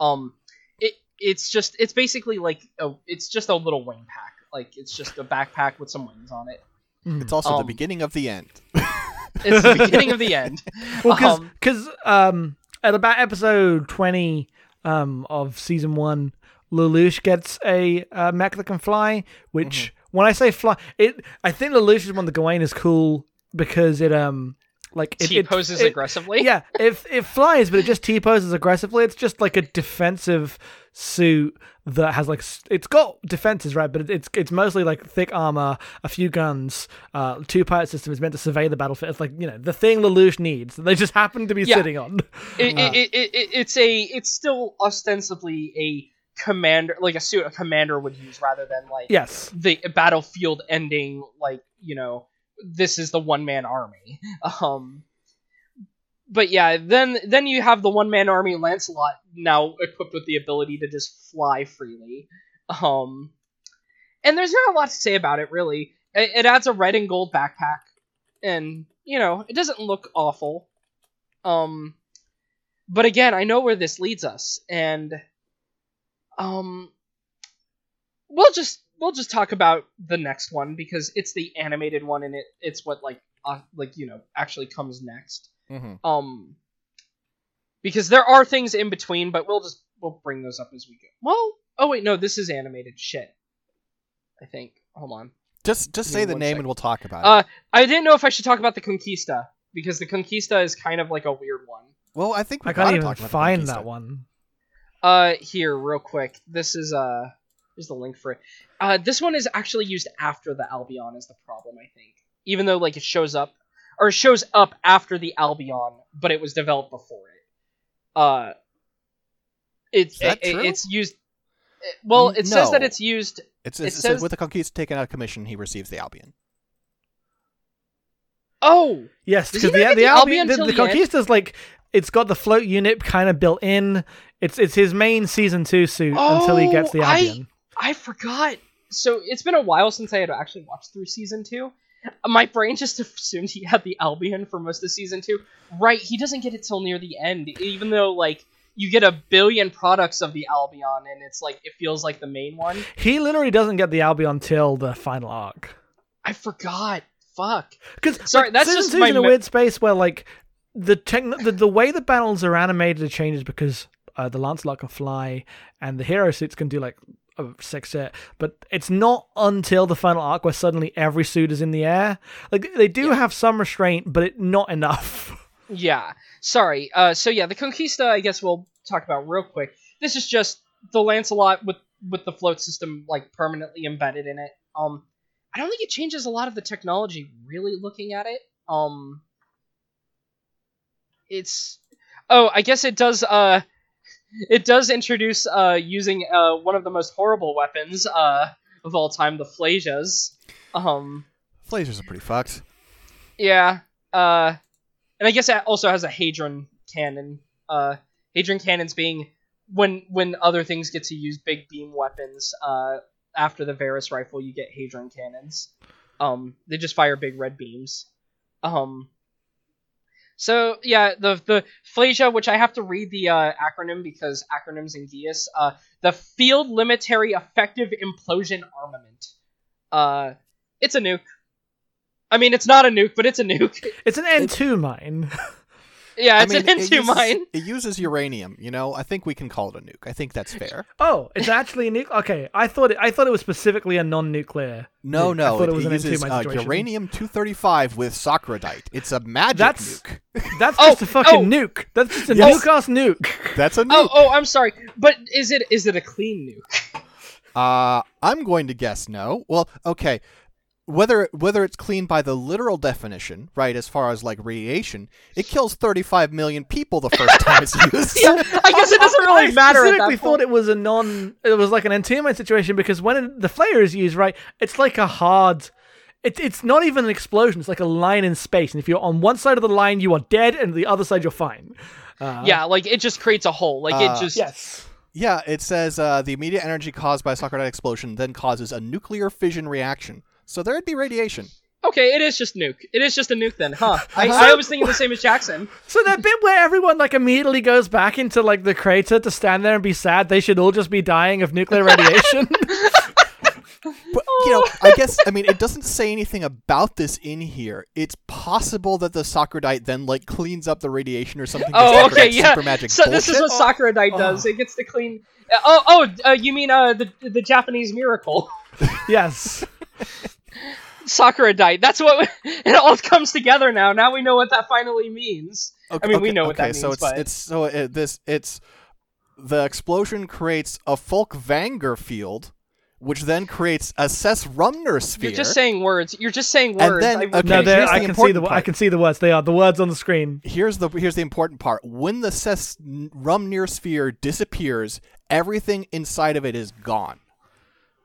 Um, it it's just it's basically like a it's just a little wing pack. Like it's just a backpack with some wings on it. It's also the Um, beginning of the end. It's the beginning of the end. Well, because Um, um, at about episode twenty um, of season one, Lelouch gets a uh, mech that can fly. Which, when I say fly, it I think Lelouch's one the Gawain is cool because it um like it, T it poses it- aggressively. Yeah, if it flies, but it just T poses aggressively. It's just like a defensive suit that has like it's got defenses, right? But it's it's mostly like thick armor, a few guns, uh, two pilot system is meant to survey the battlefield. It's like you know the thing Lelouch needs. that They just happen to be Yeah. sitting on. It, Uh, it, it, it, it's a it's still ostensibly a commander like a suit a commander would use rather than like Yes. the battlefield ending like you know this is the one man army um but yeah then then you have the one man army lancelot now equipped with the ability to just fly freely. Um and there's not a lot to say about it really. It, it adds a red and gold backpack and you know it doesn't look awful. Um but again i know where this leads us and um we'll just we'll just talk about the next one because it's the animated one and it it's what like uh, like you know actually comes next hmm um because there are things in between but we'll just we'll bring those up as we go well oh wait no this is animated shit i think hold on Just just Give say the name second. and we'll talk about uh it. i didn't know if i should talk about the conquista because the conquista is kind of like a weird one Well, I think we I can't gotta even talk about find that one. Uh, here, real quick. This is uh, here's the link for it. Uh, this one is actually used after the Albion is the problem, I think. Even though like it shows up, or it shows up after the Albion, but it was developed before it. Uh, it's it- it's used. it- well, N- it says that it's used. It's, it it says, says- with the Conquista taken out of commission, he receives the Albion. Oh, Yes, because the not the, the Albion, Albion the, the the? Conquista's like it's got the float unit kind of built in. It's it's his main season two suit until he gets the Oh, I- Albion. I forgot. So it's been a while since I had actually watched through season two. My brain just assumed he had the Albion for most of season two. Right, he doesn't get it till near the end, even though like you get a billion products of the Albion, and it's like it feels like the main one. He literally doesn't get the Albion till the final arc. I forgot. Fuck. Because Sorry, like, that's season just two's my in a weird space where like the techn- the, the way the battles are animated changes because uh, the Lancelot can fly and the hero suits can do like a six set, but it's not until the final arc where suddenly every suit is in the air. Like they do Yeah. have some restraint, but it not enough. Yeah. Sorry. Uh, so yeah, the Conquista. I guess we'll talk about real quick. This is just the Lancelot with with the float system like permanently embedded in it. Um, I don't think it changes a lot of the technology. Really looking at it, um, it's oh, I guess it does. Uh, it does introduce uh using uh one of the most horrible weapons uh of all time, the FLEIJAs. Um, FLEIJAs are pretty fucked. yeah. Uh, and I guess it also has a Hadron cannon. Uh, Hadron cannons being when when other things get to use big beam weapons. Uh, after the VARIS rifle, you get Hadron cannons. Um, they just fire big red beams. Um, So yeah, the the FLEIJA, which I have to read the uh, acronym because acronyms in Geass, uh, the Field Limitary Effective Implosion Armament. Uh, it's a nuke. I mean, it's not a nuke, but it's a nuke. It's an N2 mine. yeah, I it's mean, an it N2 uses, mine. It uses uranium. You know, I think we can call it a nuke. I think that's fair. Oh, it's actually a nuke. Okay, I thought it. I thought it was specifically a non-nuclear. No, nuke. no, I thought it, it, was an uses N2 mine uh, uranium two thirty five with Sakuradite. It's a magic That's- nuke. That's Oh, just a fucking oh. nuke. That's just a Yes. nuke ass nuke. That's a nuke. Oh, oh, I'm sorry, but is it is it a clean nuke? Uh, I'm going to guess no. Well, okay. Whether whether it's clean by the literal definition, right, as far as like radiation, it kills 35 million people the first time it's used. I guess it doesn't really I matter at specifically thought it was a non. It was like an N2 mine situation because when it- the flare is used, right, it's like a hard. It, it's not even an explosion. It's like a line in space, and if you're on one side of the line, you are dead, and the other side, you're fine. Uh, yeah, like it just creates a hole. Like Uh, it just Yes. Yeah, it says uh, the immediate energy caused by a Sakuradite explosion then causes a nuclear fission reaction. So there'd be radiation. Okay, it is just nuke. It is just a nuke then, huh? I, Uh-huh. I was thinking the same as Jackson. So that bit where everyone like immediately goes back into like the crater to stand there and be sad, they should all just be dying of nuclear radiation. But you know, I guess I mean it doesn't say anything about this in here. It's possible that the Sakuradite then like cleans up the radiation or something. Oh, okay, yeah. Super magic So this is what Sakuradite Oh. does. It gets to clean. Uh, oh, oh, uh, you mean uh, the the Japanese miracle? yes. Sakuradite. That's what it all comes together now. Now we know what that finally means. Okay, I mean, we okay, know what that okay, so means, it's but- it's so it, this it's the explosion creates a Folkvanger field, which then creates a Sessrumnir sphere. You're just saying words. You're just saying And words. then- I- okay, no, there here's the I can see important the I can see the words. They are the words on the screen. here's the here's the important part. When the Sessrumnir sphere disappears, everything inside of it is gone.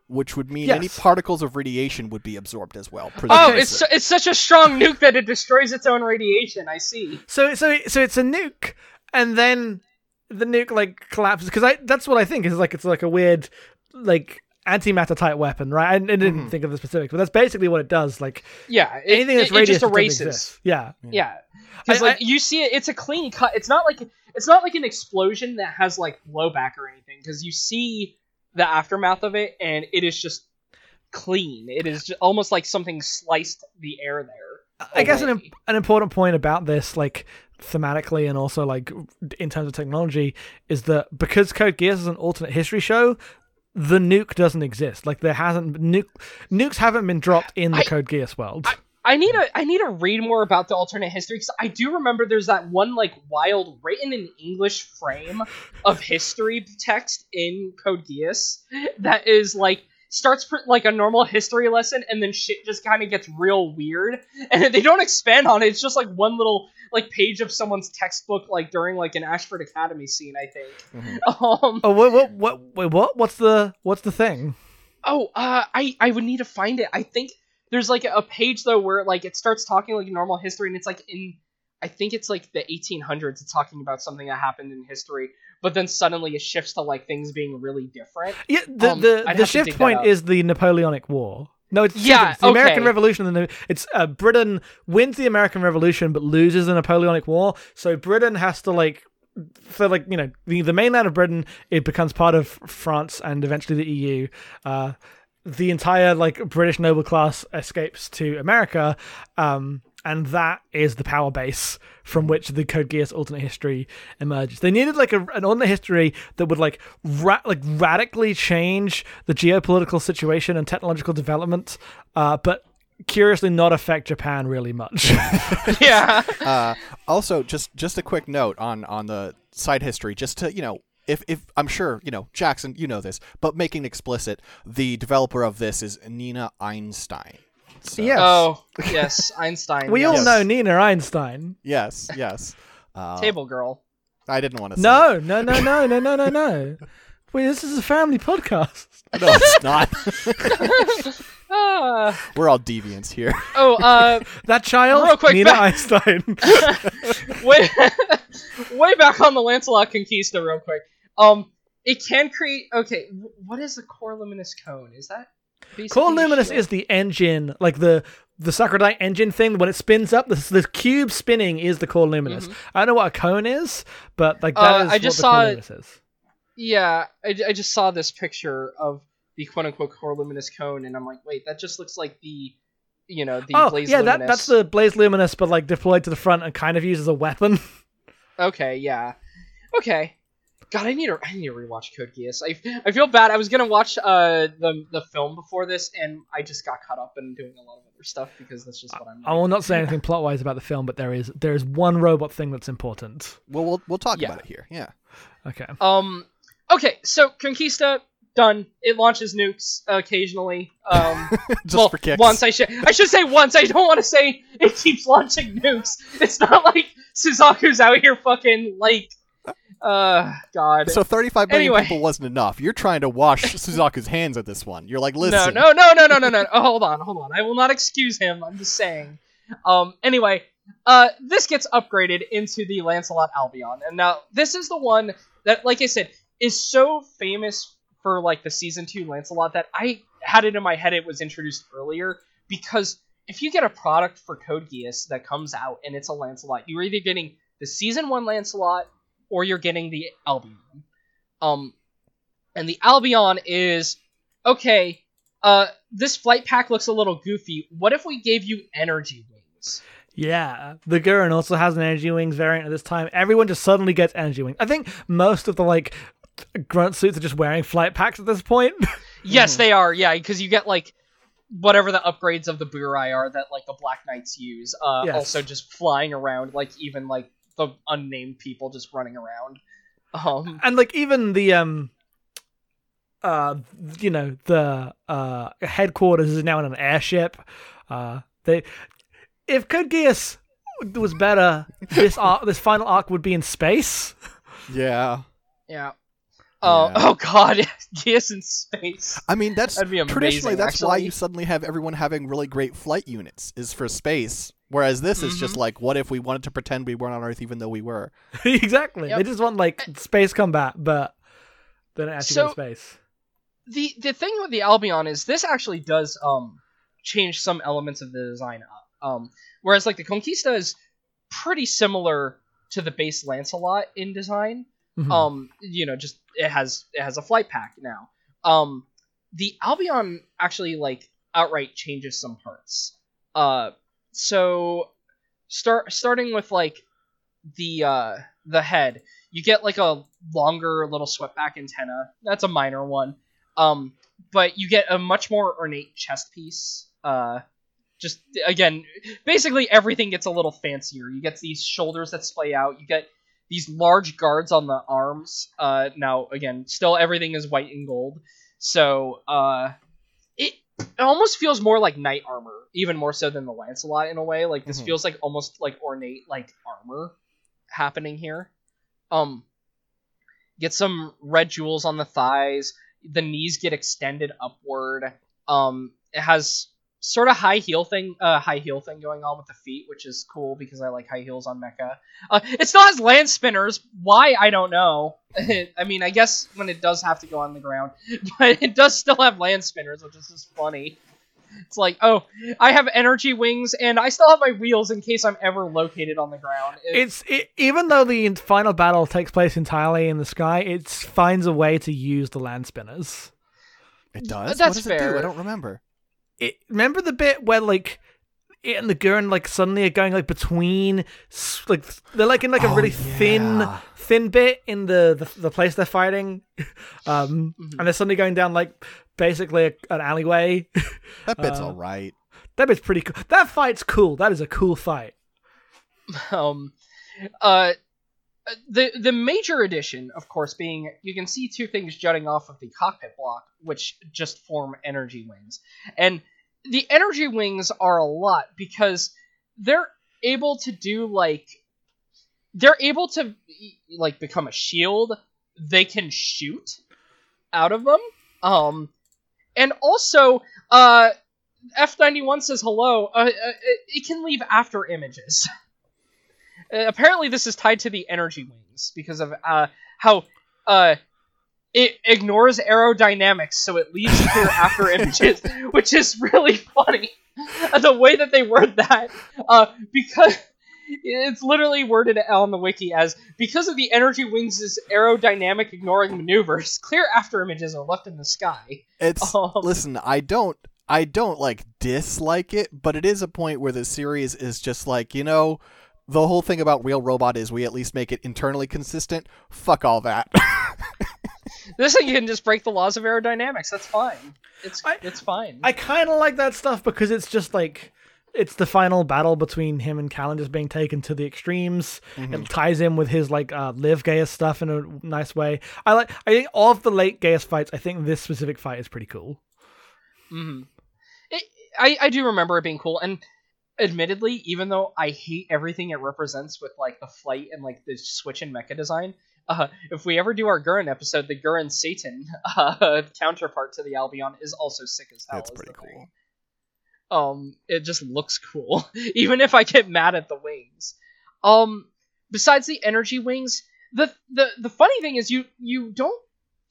Which would mean any particles of radiation would be absorbed as well. Oh, presumably. it's it's such a strong nuke that it destroys its own radiation. I see. So so so it's a nuke, and then the nuke like collapses because I that's what I think is like it's like a weird like antimatter type weapon, right? I, I didn't Mhm. think of the specifics, but that's basically what it does. Like Yeah, it, anything that's it, it radius just erases. exist. Yeah. Yeah, because I- like I- you see it, it's a clean cut. It's not like it's not like an explosion that has like blowback or anything. Because you see the aftermath of it, and it is just clean. It is ju- almost like something sliced the air there. I guess an, an important point about this, like thematically and also like in terms of technology, is that because Code Geass is an alternate history show, the nuke doesn't exist. Like there hasn't nuke nukes haven't been dropped in the I- Code Geass world. I need to I need to read more about the alternate history because I do remember there's that one like wild written in English frame of history text in Code Geass that is like starts pr- like a normal history lesson and then shit just kind of gets real weird and they don't expand on it. It's just like one little like page of someone's textbook like during like an Ashford Academy scene I think. Mhm. Um, oh, what what what wait, what? What's the what's the thing? Oh, uh, I I would need to find it. I think there's like a page though where like it starts talking like normal history, and it's like in I think it's like the 1800s. It's talking about something that happened in history, but then suddenly it shifts to like things being really different. Yeah, the Um, the, the have to dig shift point is the Napoleonic War. No, it's Yeah, it's the American. Revolution. And the, it's uh, Britain wins the American Revolution but loses the Napoleonic War. So Britain has to like for like you know the the mainland of Britain it becomes part of France and eventually the EU. Uh, the entire like British noble class escapes to America, um, and that is the power base from which the Code Geass alternate history emerges. They needed like a, an alternate history that would like ra- like radically change the geopolitical situation and technological development, uh, but curiously not affect Japan really much. yeah. uh, also, just just a quick note on on the side history, just to you know, if if I'm sure you know Jackson, you know this, but making explicit, the developer of this is Nina Einstein. So, Yes. Oh yes, Einstein. we all know Nina Einstein. Yes. Yes. Uh, Table Girl. I didn't want to. Say No, no, no, no, no, no, no, no. Wait, this is a family podcast. No, it's not. Ah. We're all deviants here. oh, uh, That child, Real quick, Nina back- Einstein. way, way back on the Lancelot Conquista, real quick. Um, it can create. Okay, what is the core luminous cone? Is that Core Luminous is the engine, like the the Sakuradite engine thing. When it spins up, the, the cube spinning is the Core Luminous. I don't know what a cone is, but like that is Mm-hmm. Uh, I just what the saw Core Luminous is. Yeah, I, I just saw this picture of the quote unquote core luminous cone, and I'm like, wait, that just looks like the, you know, the Oh, blaze yeah, that, that's the Blaze Luminous, but like deployed to the front and kind of used as a weapon. Okay, yeah, okay. God, I need to I need to rewatch Code Geass. I, I feel bad. I was gonna watch uh the the film before this, and I just got caught up in doing a lot of other stuff because that's just what I'm. I will not say anything plot wise about the film, but there is there is one robot thing that's important. Well, we'll we'll talk Yeah. about it here. Yeah. Okay. Um. Okay, so Conquista done. It launches nukes occasionally. Um. Just well, for kicks. once I should I should say once. I don't want to say it keeps launching nukes. It's not like Suzaku's out here fucking like. Uh. God. So 35 million Anyway. people wasn't enough. You're trying to wash Suzaku's hands at this one. You're like, No, listen. no, no, no, no, no, no. Oh, hold on, hold on. I will not excuse him. I'm just saying. Um. Anyway, uh, this gets upgraded into the Lancelot Albion, and now this is the one that, like I said, is so famous for like the season two Lancelot that I had it in my head it was introduced earlier because if you get a product for Code Geass that comes out and it's a Lancelot, you're either getting the season one Lancelot or you're getting the Albion. Um, and the Albion is okay. Uh, this flight pack looks a little goofy. What if we gave you energy wings? Yeah, the Guren also has an energy wings variant at this time. Everyone just suddenly gets energy wings. I think most of the like grunt suits are just wearing flight packs at this point. Yes, Mhm. they are. Yeah, because you get like whatever the upgrades of the Burai are that like the Black Knights use. Uh, Yes. also just flying around, like even like the unnamed people just running around. Um, and like even the um uh you know the uh headquarters is now in an airship. Uh they if Code Geass was better, this arc this final arc would be in space. Yeah. yeah. Oh, Yeah. oh God, Geass in space. I mean, that's That'd be traditionally amazing, that's why you suddenly have everyone having really great flight units is for space. Whereas this is just Mhm. like, what if we wanted to pretend we weren't on Earth even though we were? exactly. Yep. They just want like space combat, but they don't actually go So- to space. the the thing with the Albion is this actually does um change some elements of the design up. Um, whereas like the Conquista is pretty similar to the base Lancelot in design. Mhm. Um, you know, just it has it has a flight pack now. Um, the Albion actually like outright changes some parts. Uh, so start starting with like the uh the head, you get like a longer little swept-back antenna. That's a minor one. Um, but you get a much more ornate chest piece. Uh, just again, basically everything gets a little fancier. You get these shoulders that splay out. You get these large guards on the arms. Uh, now again, still everything is white and gold. So uh, it almost feels more like knight armor, even more so than the Lancelot in a way. Like this Mhm. feels like almost like ornate like armor happening here. Um, get some red jewels on the thighs. The knees get extended upward. Um, it has sort of high heel thing, uh, high heel thing going on with the feet, which is cool because I like high heels on mecha. Uh, it still has land spinners. Why I don't know. I mean, I guess when it does have to go on the ground, but it does still have land spinners, which is just funny. It's like, oh, I have energy wings, and I still have my wheels in case I'm ever located on the ground. It- It's it, even though the final battle takes place entirely in the sky, it finds a way to use the land spinners. It does. that's what does it do? fair. I don't remember. It, remember the bit where like it and the Guren like suddenly are going like between like they're like in like a Oh, really thin yeah. thin bit in the, the the place they're fighting, um, Mhm. and they're suddenly going down like basically a, an alleyway. That bit's Uh, all right. that bit's pretty cool. That fight's cool. That is a cool fight. um uh the the major addition of course being you can see two things jutting off of the cockpit block which just form energy wings. And the energy wings are a lot because they're able to do like they're able to like become a shield. They can shoot out of them. Um and also uh f91 says hello. Uh, uh, it, it can leave after images Uh, apparently this is tied to the energy wings because of uh, how uh, it ignores aerodynamics, so it leaves clear after images, which is really funny. the way that they word that, uh, because it's literally worded on the wiki as because of the energy wings' aerodynamic ignoring maneuvers, clear after images are left in the sky. It's Um, listen, I don't I don't like dislike it, but it is a point where the series is just like, you know, the whole thing about real robot is we at least make it internally consistent. Fuck all that. This thing can just break the laws of aerodynamics. That's fine. It's I- it's fine. I kind of like that stuff because it's just like it's the final battle between him and Kallen just being taken to the extremes. It ties in with his like uh, live Geass stuff in a nice way. I like. I think all of the late Geass fights. I think this specific fight is pretty cool. hmm I I do remember it being cool, and admittedly, even though I hate everything it represents with like the flight and like the switch and mecha design, uh, if we ever do our Guren episode, the Guren Seiten uh, counterpart to the Albion is also sick as hell. It's is pretty cool. thing. Um, it just looks cool, even if I get mad at the wings. Um, besides the energy wings, the the the funny thing is you you don't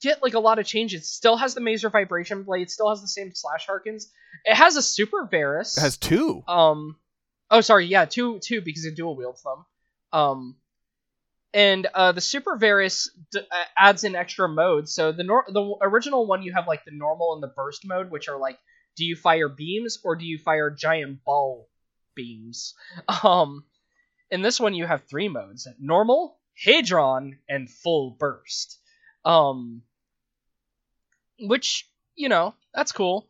get like a lot of changes. It still has the Maser vibration blade, still has the same slash harkens. It has a super VARIS. it has two. um oh sorry, yeah, two two because it dual wields them. Um and uh, the Super VARIS d- uh, adds in extra modes. So the nor- the original one you have like the normal and the burst mode, which are like, do you fire beams or do you fire giant ball beams? Um, in this one you have three modes: normal, Hadron, and full burst. Um, which you know that's cool.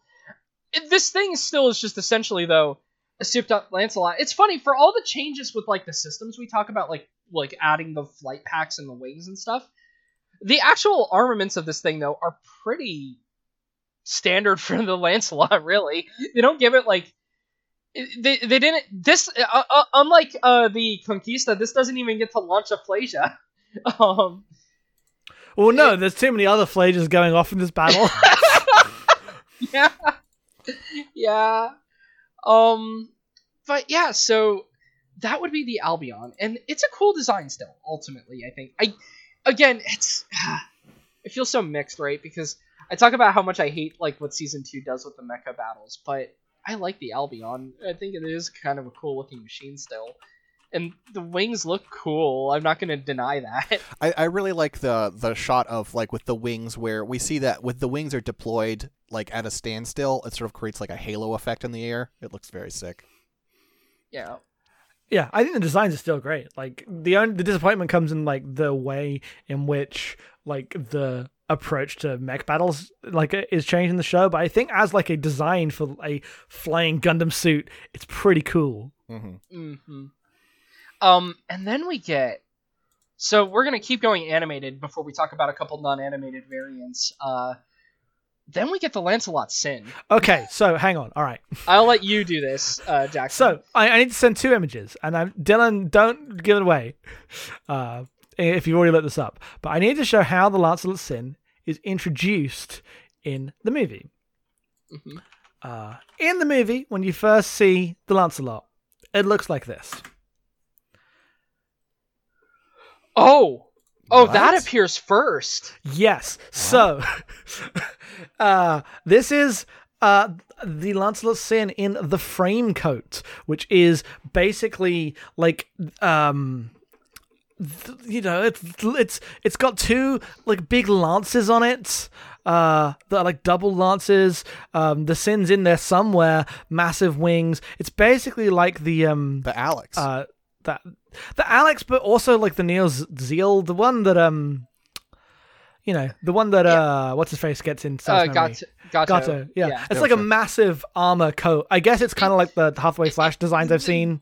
This thing still is just essentially though a souped up Lancelot. It's funny for all the changes with like the systems we talk about, like like adding the flight packs and the wings and stuff. The actual armaments of this thing though are pretty standard for the Lancelot. Really, they don't give it like they they didn't this uh, uh, unlike uh the Conquista. This doesn't even get to launch a FLEIJA. Um, Well, no, there's too many other FLEIJAs going off in this battle. yeah. Yeah. Um but yeah so that would be the albion and it's a cool design still ultimately i think. I again it's it feels so mixed right? Because i talk about how much i hate like what season 2 does with the mecha battles but i like the albion. I think it is kind of a cool looking machine still and the wings look cool i'm not going to deny that I, I really like the the shot of like with the wings where we see that with the wings are deployed like at a standstill, it sort of creates like a halo effect in the air. It looks very sick. yeah yeah, I think the designs are still great. Like the only the disappointment comes in like the way in which like the approach to mech battles like is changing the show. But I think as like a design for a flying Gundam suit, it's pretty cool. hmm hmm Um, and then we get. So we're gonna keep going animated before we talk about a couple non-animated variants. Uh, then we get the Lancelot Sin. Okay, so hang on. All right. I'll let you do this, uh, Jackson. So I, I need to send two images, and I'm Dylan. Don't give it away, uh, if you've already looked this up. But I need to show how the Lancelot Sin is introduced in the movie. Mhm. Uh, in the movie, when you first see the Lancelot, it looks like this. Oh, oh, that appears first. Yes. So, uh, this is uh, the Lancelot Sin in the frame coat, which is basically like um. th- You know, it's it's it's got two like big lances on it, uh, that are like double lances. Um, the sin's in there somewhere. Massive wings. It's basically like the um, The Alex. uh that the Alex, but also like the Neue Z- Ziel, the one that um, you know, the one that uh, what's his face gets in. Uh, Stealth Memory. Gato, Gato. Gato, yeah. yeah, It's like a massive armor coat. I guess it's kind of like the halfway Flash designs I've seen.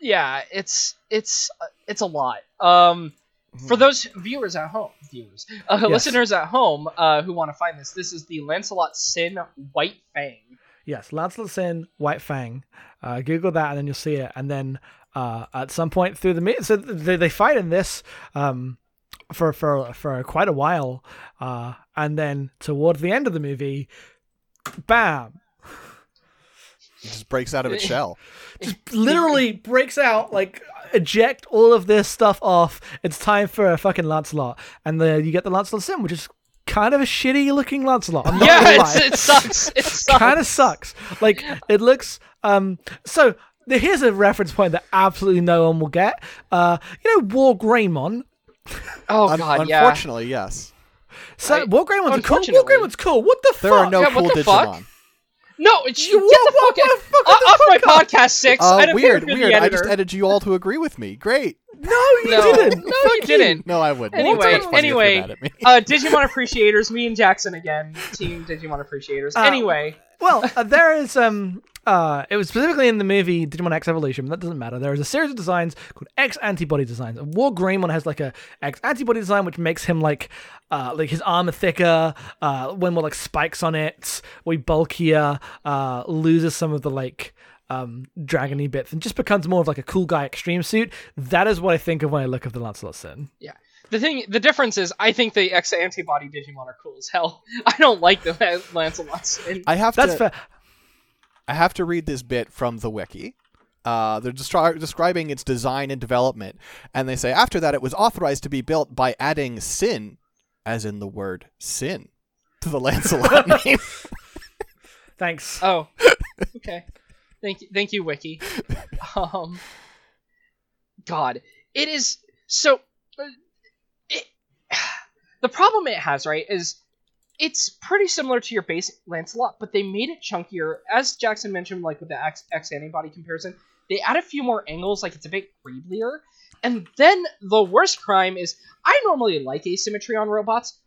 Yeah, it's it's uh, it's a lot. Um, Mm-hmm. for those viewers at home, viewers, uh, Yes. listeners at home, uh, who want to find this, this is the Lancelot Sin White Fang. Yes, Lancelot Sin, White Fang. Uh, Google that and then you'll see it. And then uh, at some point through the movie, so they, they fight in this um, for for for quite a while, uh, and then toward the end of the movie, bam, it just breaks out of its shell. Just literally breaks out like eject all of this stuff off. It's time for a fucking Lancelot, and the you get the Lancelot Sin, which is kind of a shitty looking Lancelot. I'm not Yeah, it's, it sucks. It sucks. kind of sucks. Like it looks. Um. So th- here's a reference point that absolutely no one will get. Uh. You know, War Greymon. Oh Un- god, yeah. unfortunately, yes. So I- War Greymon's cool. War Greymon's cool. What the There fuck? are no Yeah, cool the fuck? Digimon. No, it's You- you get the fuck, what- out- fuck with off this my podcast? podcast six. Uh, I don't care weird, you're weird. The I just edited you all to agree with me. Great. No, you No, didn't. no, Fuck you didn't. No, I wouldn't. Anyway, It's funny if you're anyway, mad at me. uh, Digimon appreciators, me and Jackson again, team Digimon appreciators. Uh, anyway, Well, uh, there is um uh it was specifically in the movie Digimon X Evolution, but that doesn't matter. There is a series of designs called X antibody designs. And War Greymon has like a X antibody design which makes him like uh like his armor thicker, uh when more like spikes on it, way bulkier, uh loses some of the like um dragony bits and just becomes more of like a cool guy extreme suit. That is what I think of when I look at the Lancelot Sin. yeah. The thing, the difference is, I think the X antibody Digimon are cool as hell. I don't like the Lancelots. And I have That's to. fair. I have to read this bit from the wiki. Uh, they're destri- describing its design and development, and they say after that it was authorized to be built by adding sin, as in the word sin, to the Lancelot name. Thanks. oh, okay. Thank you, thank you, Wiki. Um, God, it is so. uh, It, the problem it has, right, is it's pretty similar to your basic Lancelot, but they made it chunkier. As Jackson mentioned, like with the X, X antibody comparison, they add a few more angles, like it's a bit greeblier. And then the worst crime is I normally like asymmetry on robots.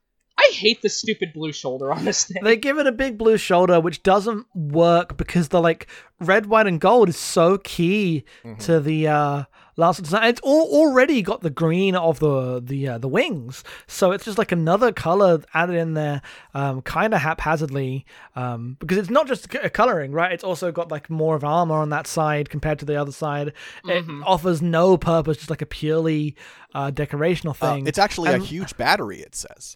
I hate the stupid blue shoulder on this thing. They give it a big blue shoulder, which doesn't work because the like red, white, and gold is so key to the uh, last design. It's all already got the green of the the uh, the wings, so it's just like another color added in there, um, kind of haphazardly. Um, because it's not just c- coloring, right? It's also got like more of armor on that side compared to the other side. It offers no purpose, just like a purely uh, decorational Uh, thing. it's actually a huge battery. It says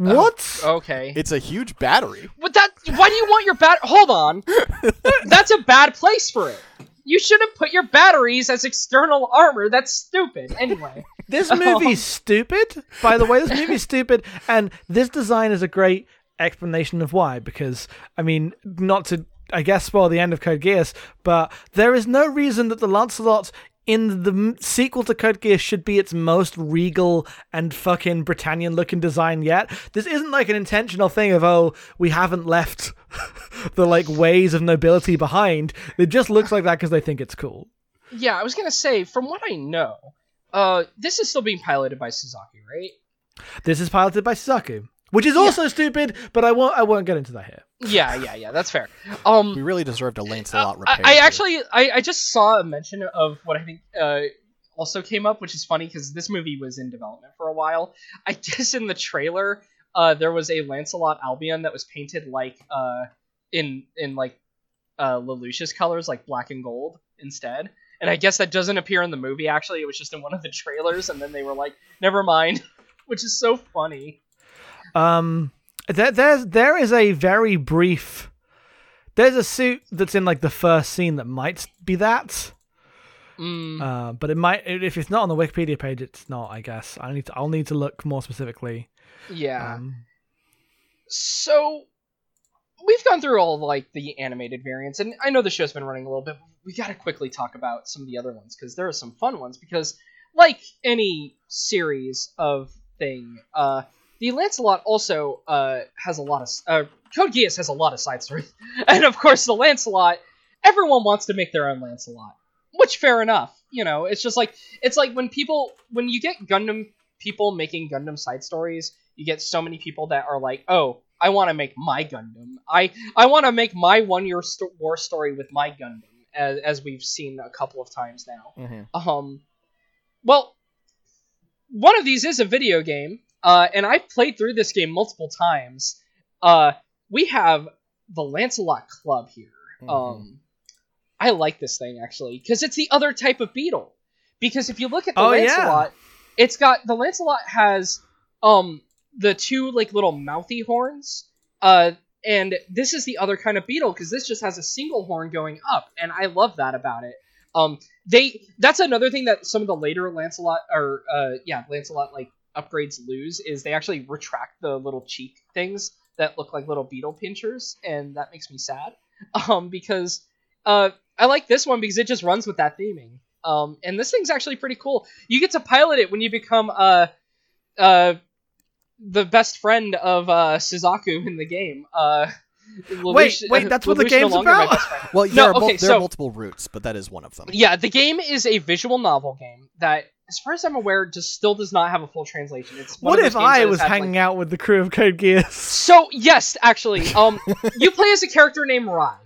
Oh, what? okay. it's a huge battery. But that why do you want your bat? Hold on, that's a bad place for it. You should have put your batteries as external armor. That's stupid. Anyway, This movie's stupid. By the way, this movie's stupid, and this design is a great explanation of why. Because I mean, not to I guess spoil the end of Code Geass, but there is no reason that the Lancelot in the sequel to Code Geass should be its most regal and fucking Britannian looking design yet. This isn't like an intentional thing of oh we haven't left the like ways of nobility behind. It just looks like that because they think it's cool. yeah, I was gonna say from what I know, uh, this is still being piloted by Suzuki, right? This is piloted by Suzaku, which is also stupid, but I won't I won't get into that here. Yeah, yeah, yeah. That's fair. Um, We really deserved a Lancelot I, repair. I here. actually, I, I just saw a mention of what I think uh, also came up, which is funny because this movie was in development for a while. I guess in the trailer, uh, there was a Lancelot Albion that was painted like uh, in in like uh, Lelouch's colors, like black and gold instead. And I guess that doesn't appear in the movie. Actually, it was just in one of the trailers, and then they were like, "Never mind," which is so funny. Um, there, there's there is a very brief. There's a suit that's in like the first scene that might be that, Mm. uh, but it might if it's not on the Wikipedia page, it's not. I guess I need to. I'll need to look more specifically. Yeah. Um, so we've gone through all like the animated variants and i know the show's been running a little bit but we gotta quickly talk about some of the other ones because there are some fun ones because like any series of thing uh the lancelot also uh has a lot of uh code geass has a lot of side stories and of course the lancelot everyone wants to make their own lancelot which fair enough you know it's just like it's like when people when you get gundam people making gundam side stories you get so many people that are like, "Oh, I want to make my Gundam. I I want to make my one year sto- war story with my Gundam." As, as we've seen a couple of times now. Mhm. Um, well, one of these is a video game, uh, and I've played through this game multiple times. Uh, we have the Lancelot Club here. Mhm. Um, I like this thing actually because it's the other type of beetle. Because if you look at the Oh, yeah. Lancelot, it's got the Lancelot has um the two like little mouthy horns. Uh, and this is the other kind of beetle because this just has a single horn going up, and I love that about it. Um, they that's another thing that some of the later Lancelot or uh yeah Lancelot like upgrades lose is they actually retract the little cheek things that look like little beetle pinchers, and that makes me sad. Um, because uh, I like this one because it just runs with that theming. Um, and this thing's actually pretty cool. You get to pilot it when you become uh, uh, the best friend of uh, Suzaku in the game. Uh, Wait, wait, that's what the Lelouch no game's about? best friend. Well, No, there, are, mul- okay, there so- are multiple routes, but that is one of them. Yeah, the game is a visual novel game that, as far as I'm aware, just still does not have a full translation. It's What if I was had, hanging like- out with the crew of Code Geass? So yes, actually, um, you play as a character named Rai.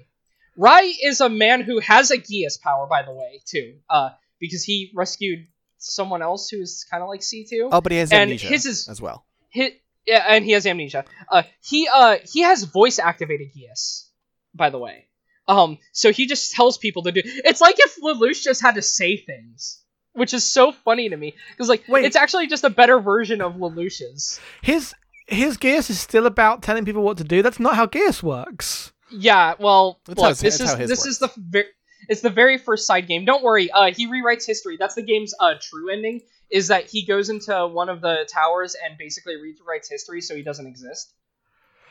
Rai is a man who has a Geass power, by the way, too, uh, because he rescued someone else who's kind of like C two. Oh, but he has And amnesia his is- as well. Hi yeah, and he has amnesia. Uh, he uh he has voice activated Geass, by the way. Um, so he just tells people to do. It's like if Lelouch just had to say things, which is so funny to me because like Wait. it's actually just a better version of Lelouch's. His his Geass is still about telling people what to do. That's not how Geass works. Yeah, well, look, how- this is how his this is the ver- it's the very first side game. Don't worry, uh, he rewrites history. That's the game's uh true ending. Is that he goes into one of the towers and basically rewrites history so he doesn't exist.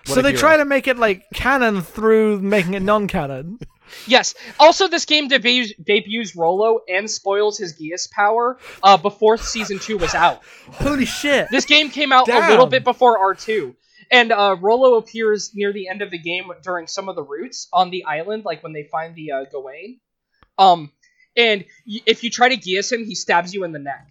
What so they hero. try to make it like canon through making it non-canon. Yes. Also, this game debuts, debuts Rolo and spoils his Geass power uh, before season two was out. Holy shit! This game came out a little bit before R two, and uh, Rolo appears near the end of the game during some of the routes on the island, like when they find the uh, Gawain. Um, and y- if you try to Geass him, he stabs you in the neck.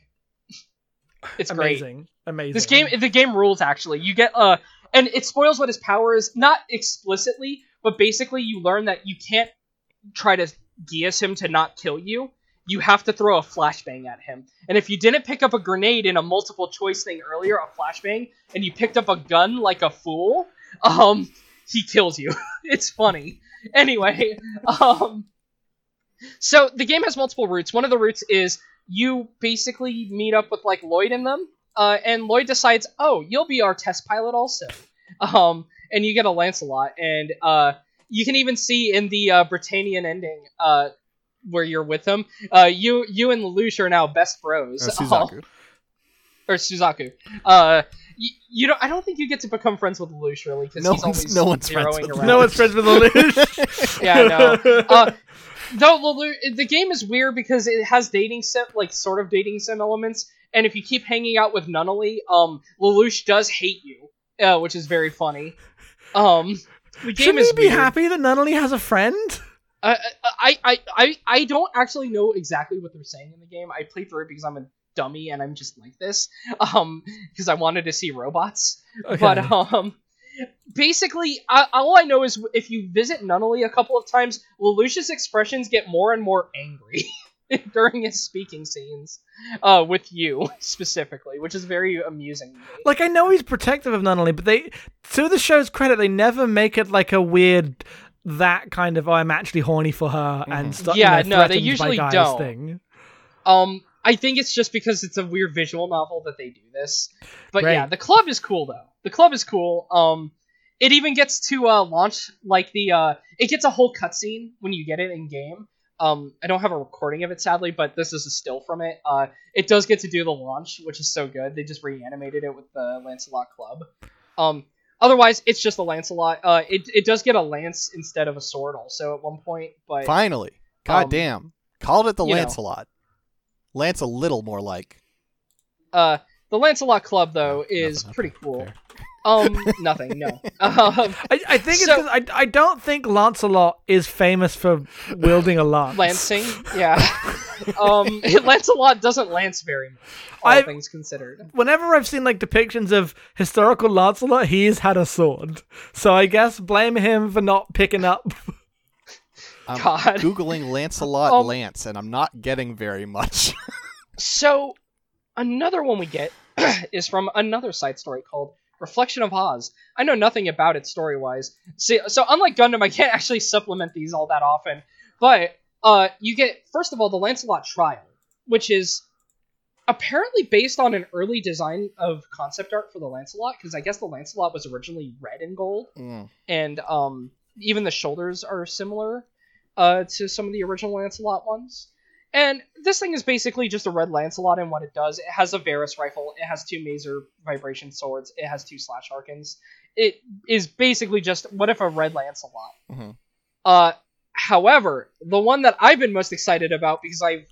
It's great. amazing, amazing. This game, the game rules actually. You get uh, and it spoils what his power is, not explicitly, but basically you learn that you can't try to Geass him to not kill you. You have to throw a flashbang at him. And if you didn't pick up a grenade in a multiple choice thing earlier, a flashbang, and you picked up a gun like a fool, um, he kills you. it's funny. Anyway, um, so the game has multiple routes. One of the routes is you basically meet up with like Lloyd in them, uh, and Lloyd decides, oh, you'll be our test pilot also. Um, and you get a Lancelot, and uh, you can even see in the uh, Britannian ending, uh, where you're with him, uh, you you and Lelouch are now best bros. Uh, Suzaku. or Suzaku. Uh, you, you don't. I don't think you get to become friends with Lelouch really because No he's one's- always no one's friends with around. no one's friends with Lelouch. Yeah, I know. Uh, though Lelouch, the game is weird because it has dating sim, like sort of dating sim elements, and if you keep hanging out with Nunnally, um, Lelouch does hate you, uh, which is very funny. Um, the game Shouldn't is he be weird. happy that Nunnally has a friend? Uh, I, I, I, I don't actually know exactly what they're saying in the game. I played through it because I'm a dummy and I'm just like this. Um, because I wanted to see robots. Okay. But um, basically, I, all I know is if you visit Nunnally a couple of times, Lelouch's expressions get more and more angry during his speaking scenes, uh, with you specifically, which is very amusing. To me. Like I know he's protective of Nunnally, but they to the show's credit, they never make it like a weird that kind of oh, I'm actually horny for her and stuff. Yeah, you know, no, they usually don't. Thing. Um, I think it's just because it's a weird visual novel that they do this. But yeah, the club is cool though. The club is cool. Um, it even gets to uh, launch like the uh, it gets a whole cutscene when you get it in game. Um, I don't have a recording of it sadly, but this is a still from it. Uh, it does get to do the launch, which is so good. They just reanimated it with the Lancelot Club. Um, otherwise, it's just a Lancelot. Uh, it it does get a lance instead of a sword also at one point, but Finally. God Um, damn. Called it the you know. Lancelot. Lance a little more like. Uh, the Lancelot Club though is nothing, pretty cool. Fair. Um, nothing, no. Um, I, I think it's So- 'cause I I don't think Lancelot is famous for wielding a lance. lancing, yeah. um, Lancelot doesn't lance very much, all I- things considered. Whenever I've seen like depictions of historical Lancelot, he's had a sword. So I guess blame him for not picking up. I'm God. Googling Lancelot Um, Lance, and I'm not getting very much. So, another one we get is from another side story called Reflection of Oz. I know nothing about it story wise. See, so unlike Gundam, I can't actually supplement these all that often. But uh, you get first of all the Lancelot Trial, which is apparently based on an early design of concept art for the Lancelot, because I guess the Lancelot was originally red and gold, Mm. and um, even the shoulders are similar uh, to some of the original Lancelot ones. And this thing is basically just a red Lancelot in what it does. It has a VARIS rifle, it has two Maser vibration swords, it has two slash Harkens. It is basically just what if a red Lancelot. Mhm. Uh, however, the one that I've been most excited about because I've,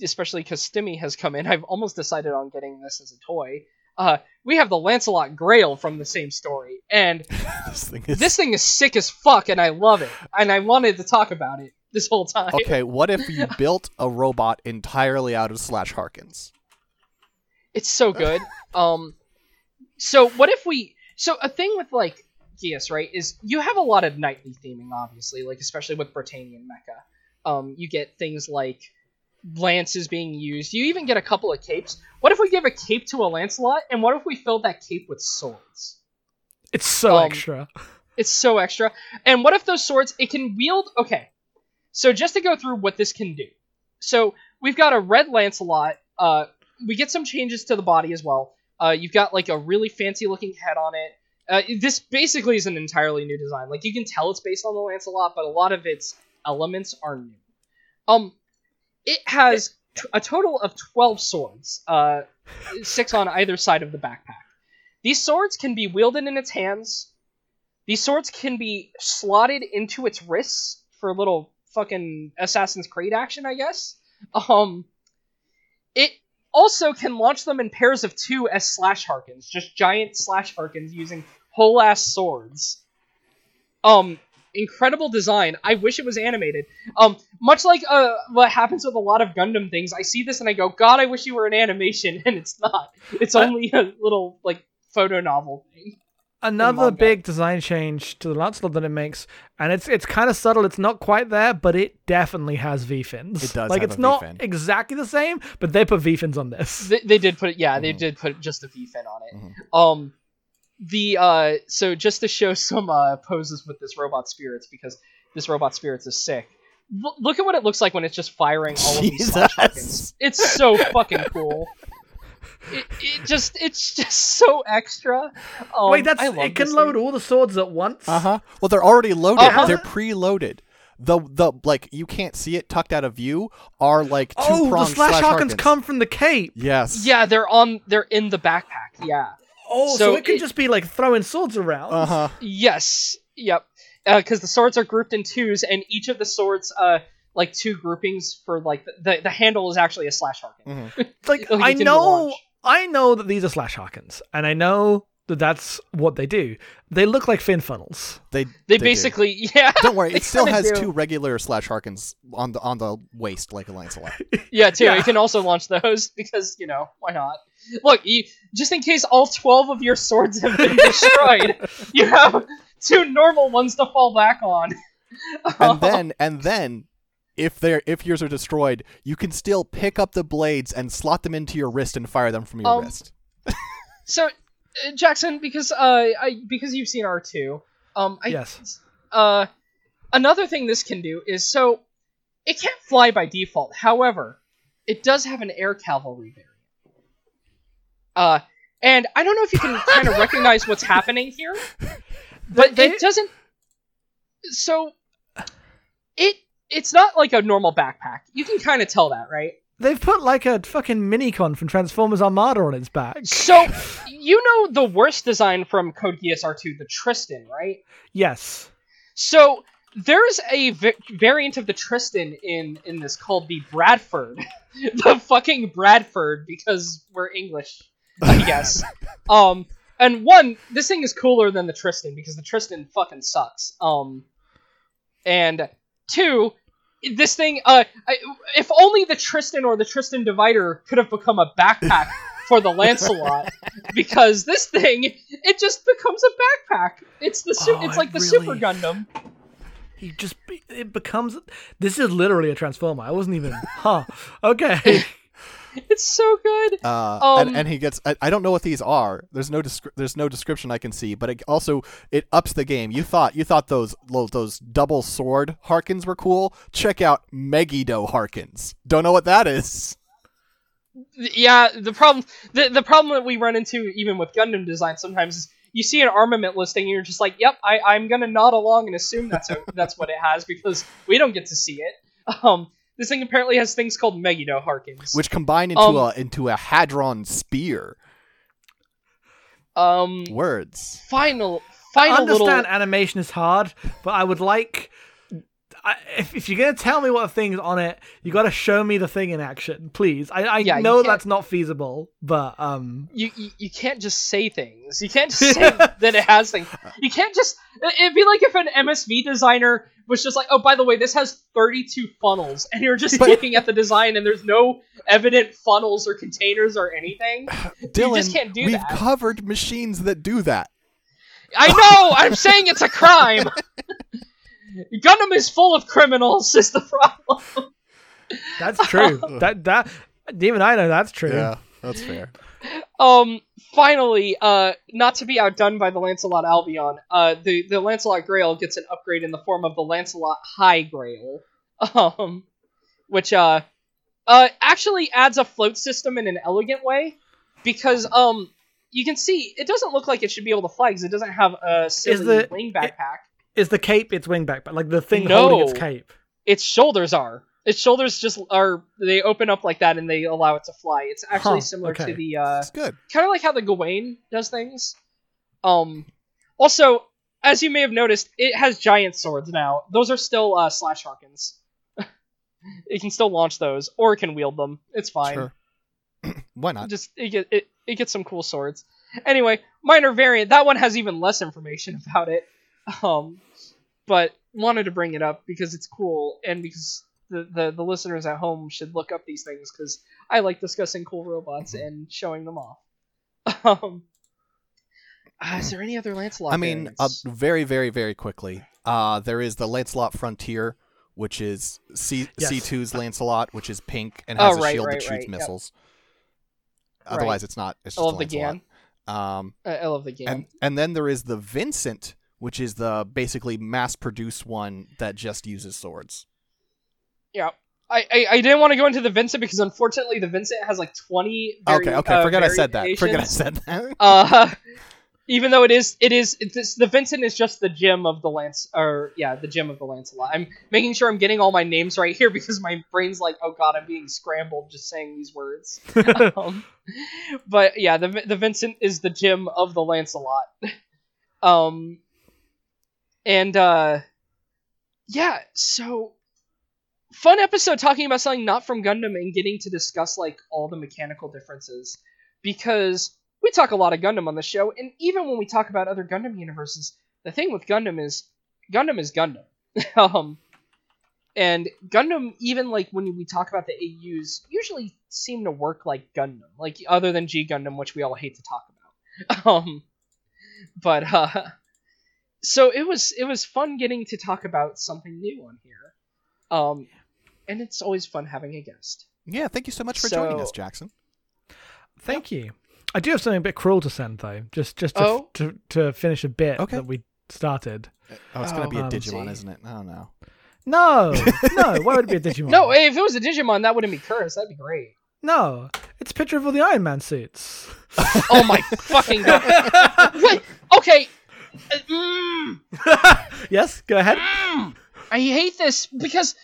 especially because Stimmy has come in, I've almost decided on getting this as a toy. Uh, we have the Lancelot Grail from the same story, and this thing is this thing is sick as fuck, and I love it, and I wanted to talk about it this whole time. okay. What if you built a robot entirely out of slash Harkens? It's so good. Um, so what if we? So a thing with like Geass, right, is you have a lot of knightly theming, obviously, like especially with Britannian mecha. Um, you get things like lances being used. You even get a couple of capes. What if we give a cape to a Lancelot, and what if we filled that cape with swords? It's so Um, extra. It's so extra. And what if those swords it can wield okay. So just to go through what this can do. So we've got a red Lancelot, uh we get some changes to the body as well. Uh you've got like a really fancy looking head on it. Uh, this basically is an entirely new design. Like you can tell it's based on the Lancelot, but a lot of its elements are new. Um it has t- a total of 12 swords, uh six on either side of the backpack. These swords can be wielded in its hands, these swords can be slotted into its wrists for a little fucking Assassin's Creed action, I guess. Um, it also can launch them in pairs of two as slash harkens, just giant slash harkens using whole ass swords. Um, incredible design. I wish it was animated. Um, much like uh, what happens with a lot of Gundam things, I see this and I go, God, I wish you were an animation, and it's not. It's only a little like photo novel thing. Another big design change to the Lancelot that it makes, and it's it's kind of subtle. It's not quite there, but it definitely has V fins. It does Like have it's a not V-fin. exactly the same, but they put V fins on this. They, they did put it, yeah, they Mhm. did put just a V fin on it. Mhm. Um, the uh, so just to show some uh poses with this robot spirits because this robot spirits is sick. L- look at what it looks like when it's just firing all of these slash Jesus. It's so fucking cool. It, it just it's just so extra. Um, Wait, that's I love it can load thing. all the swords at once. Uh huh. Well, they're already loaded. Uh-huh. They're preloaded. The the like you can't see it tucked out of view are like two Oh, the slash slash Harkens Harkens. come from the cape. Yes. Yeah, they're on. They're in the backpack. Yeah. Oh, so, So it can it- just be like throwing swords around. Uh huh. Yes. Yep. Because the swords are grouped in twos, and each of the swords, uh, like two groupings for like the the, the handle is actually a slash harken. Mhm. Like Like, I know. I know that these are slash Harkens, and I know that that's what they do. They look like fin funnels. They They, do. basically, yeah. Don't worry. It still has do. two regular slash Harkens on the on the waist like a Lancelot. Yeah, too. Yeah. You can also launch those because you know why not? Look, you, just in case all twelve of your swords have been destroyed, you have two normal ones to fall back on. and then and then if they're if yours are destroyed, you can still pick up the blades and slot them into your wrist and fire them from your Um, wrist. so, uh, Jackson, because uh, I because you've seen R two, um, I, Yes. uh, another thing this can do is so it can't fly by default. However, it does have an air cavalry variant. Uh, and I don't know if you can kind of recognize what's happening here, but They- it doesn't. So, it it's not like a normal backpack. You can kind of tell that, right? They've put like a fucking minicon from Transformers Armada on its back. So, you know the worst design from Code Geass R2, the Tristan, right? Yes. So there's a v- variant of the Tristan in in this called the Bradford, the fucking Bradford because we're English, I guess. um, and one, this thing is cooler than the Tristan because the Tristan fucking sucks. Um, and two, this thing, uh, I, if only the Tristan or the Tristan divider could have become a backpack for the Lancelot, because this thing, it just becomes a backpack. It's the su- Oh, it's like the Super Gundam. He just it becomes this is literally a transformer. I wasn't even huh. Okay. It's so good. Uh, Um, and, and he gets. I, I don't know what these are. There's no descri- there's no description I can see. But it also it ups the game. You thought you thought those those double sword Harkens were cool. Check out Megiddo Harkens. Don't know what that is. Yeah, the problem the, the problem that we run into even with Gundam design sometimes is you see an armament listing and you're just like, "Yep, I, I'm gonna nod along and assume that's a, that's what it has because we don't get to see it." Um, This thing apparently has things called Megiddo Harkens. which combine into Um, a into a hadron spear. um Words. final I final understand little animation is hard, but I would like. I, if, if you're gonna tell me what thing's on it, you got to show me the thing in action, please. I, I Yeah, know that's not feasible, but um, you, you you can't just say things. You can't just say that it has things. You can't just. It'd be like if an MSV designer was just like, "Oh, by the way, this has 32 funnels," and you're just But- looking at the design and there's no evident funnels or containers or anything. Dylan, just can't do we've that. covered machines that do that. I know. I'm saying it's a crime. Gundam is full of criminals. Is the problem? that's true. that that even I know that's true. Yeah, that's fair. Um, finally, uh, not to be outdone by the Lancelot Albion, uh, the, the Lancelot Grail gets an upgrade in the form of the Lancelot High Grail, um, which, uh, uh, actually adds a float system in an elegant way, because, um, you can see, it doesn't look like it should be able to fly, because it doesn't have a silly the- wing backpack. Is the cape its wing back, but like the thing No. holding its cape? Its shoulders are. Its shoulders just are, they open up like that and they allow it to fly. It's actually Huh, similar okay. to the, uh, good. kind of like how the Gawain does things. Um, also, as you may have noticed, it has giant swords now. Those are still uh, slash Harkens. it can still launch those, or it can wield them. It's fine. Sure. Why not? Just it get it, it gets some cool swords. Anyway, minor variant. That one has even less information about it. Um, but wanted to bring it up because it's cool and because the, the, the listeners at home should look up these things because I like discussing cool robots and showing them off. Um, uh, is there any other Lancelot? I mean, uh, very, very, very quickly. Uh, there is the Lancelot Frontier, which is C Yes. C2's Lancelot, which is pink and Oh, has a shield right, that shoots right, yep. missiles. Right. Otherwise, it's not. It's I just love the Gan. Um, I, I love the game. and and then there is the Vincent, which is the basically mass-produced one that just uses swords. Yeah. I, I, I didn't want to go into the Vincent because unfortunately the Vincent has like 20 vari- okay, okay. uh, forget I said that. Forget I said that. Uh, even though it is, it is, it's, the Vincent is just the GM of the Lance, or yeah, the GM of the Lancelot. I'm making sure I'm getting all my names right here because my brain's like, oh god, I'm being scrambled just saying these words. um, but yeah, the the Vincent is the GM of the Lancelot. Um, and uh, yeah, so fun episode talking about something not from Gundam and getting to discuss like all the mechanical differences because we talk a lot of Gundam on the show, and even when we talk about other Gundam universes, the thing with Gundam is Gundam is Gundam. um, and Gundam, even like when we talk about the AUs, usually seem to work like Gundam, like other than G Gundam, which we all hate to talk about. Um, but uh, so it was it was fun getting to talk about something new on here. Um, and it's always fun having a guest. yeah, thank you so much for joining us, Jackson. Thank you. I do have something a bit cruel to send though, just just to, Oh? to, to finish a bit Okay. that we started. Oh, it's gonna Oh, be a um, Digimon, see. isn't it? Oh no. No, no. Why would it be a Digimon? No, if it was a Digimon, that wouldn't be cursed. That'd be great. no. It's a picture of all the Iron Man suits. Oh my fucking god! Wait, okay. Uh, mm, yes, go ahead. mm. I hate this because,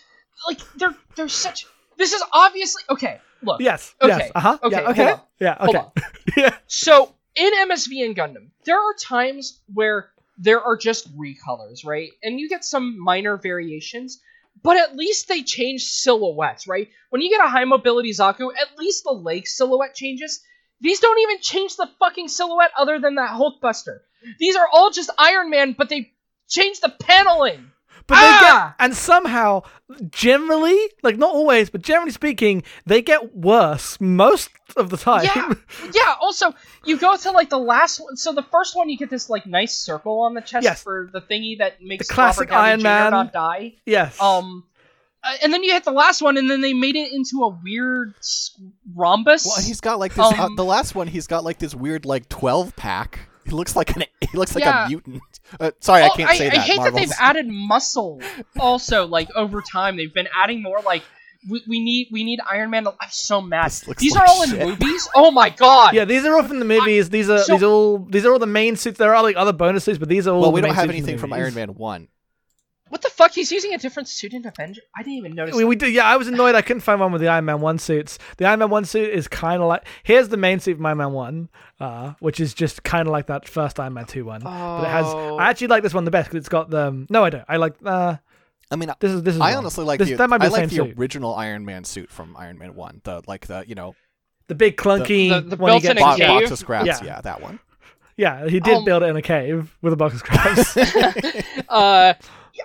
like, they're they're such. This is obviously okay. Look, Yes. Okay, Yes. Uh huh. okay, Yeah. Okay. Yeah. Okay. yeah. So in MSV and Gundam, there are times where there are just recolors, right? And you get some minor variations, but at least they change silhouettes, right? When you get a high mobility Zaku, at least the leg silhouette changes. These don't even change the fucking silhouette other than that Hulkbuster. These are all just Iron Man, but they change the paneling. But they Ah! get, and somehow, generally, like not always, but generally speaking, they get worse most of the time. Yeah, yeah. Also, you go to like the last one. So the first one, you get this like nice circle on the chest Yes. for the thingy that makes The classic Robert Iron Jr. Man. not die. yes. Um, uh, and then you hit the last one, and then they made it into a weird rhombus. Well, he's got like this. uh, Um, the last one, he's got like this weird like twelve pack. He looks like an. He looks like Yeah. a mutant. Uh, sorry, I Oh, can't say I that. hate Marvels. that they've added muscle. Also, like over time, they've been adding more. Like we, we need we need Iron Man. To, I'm so mad. These like are all in movies. Oh my god. yeah, these are all from the movies. These are so- these are all these are all the main suits. There are like other bonus suits, but these are all. well, the we don't have suits from the anything from. Iron Man One. What the fuck? He's using a different suit in Avenger. I didn't even notice. We, that. we do, yeah. I was annoyed. I couldn't find one with the Iron Man one suits. The Iron Man one suit is kind of like here's the main suit from Iron Man one, uh, which is just kind of like that first Iron Man two one. But it has. Oh. I actually like this one the best because it's got the. No, I don't. I like. Uh, I mean, this is this is. I wrong. honestly like this, the that might be I the like the suit. original Iron Man suit from Iron Man One. The like the you know The big clunky The- the one he built-in gets. a bo- cave? box of scraps. Yeah. Yeah. that one. Yeah, he did Um, build it in a cave with a box of scraps. uh,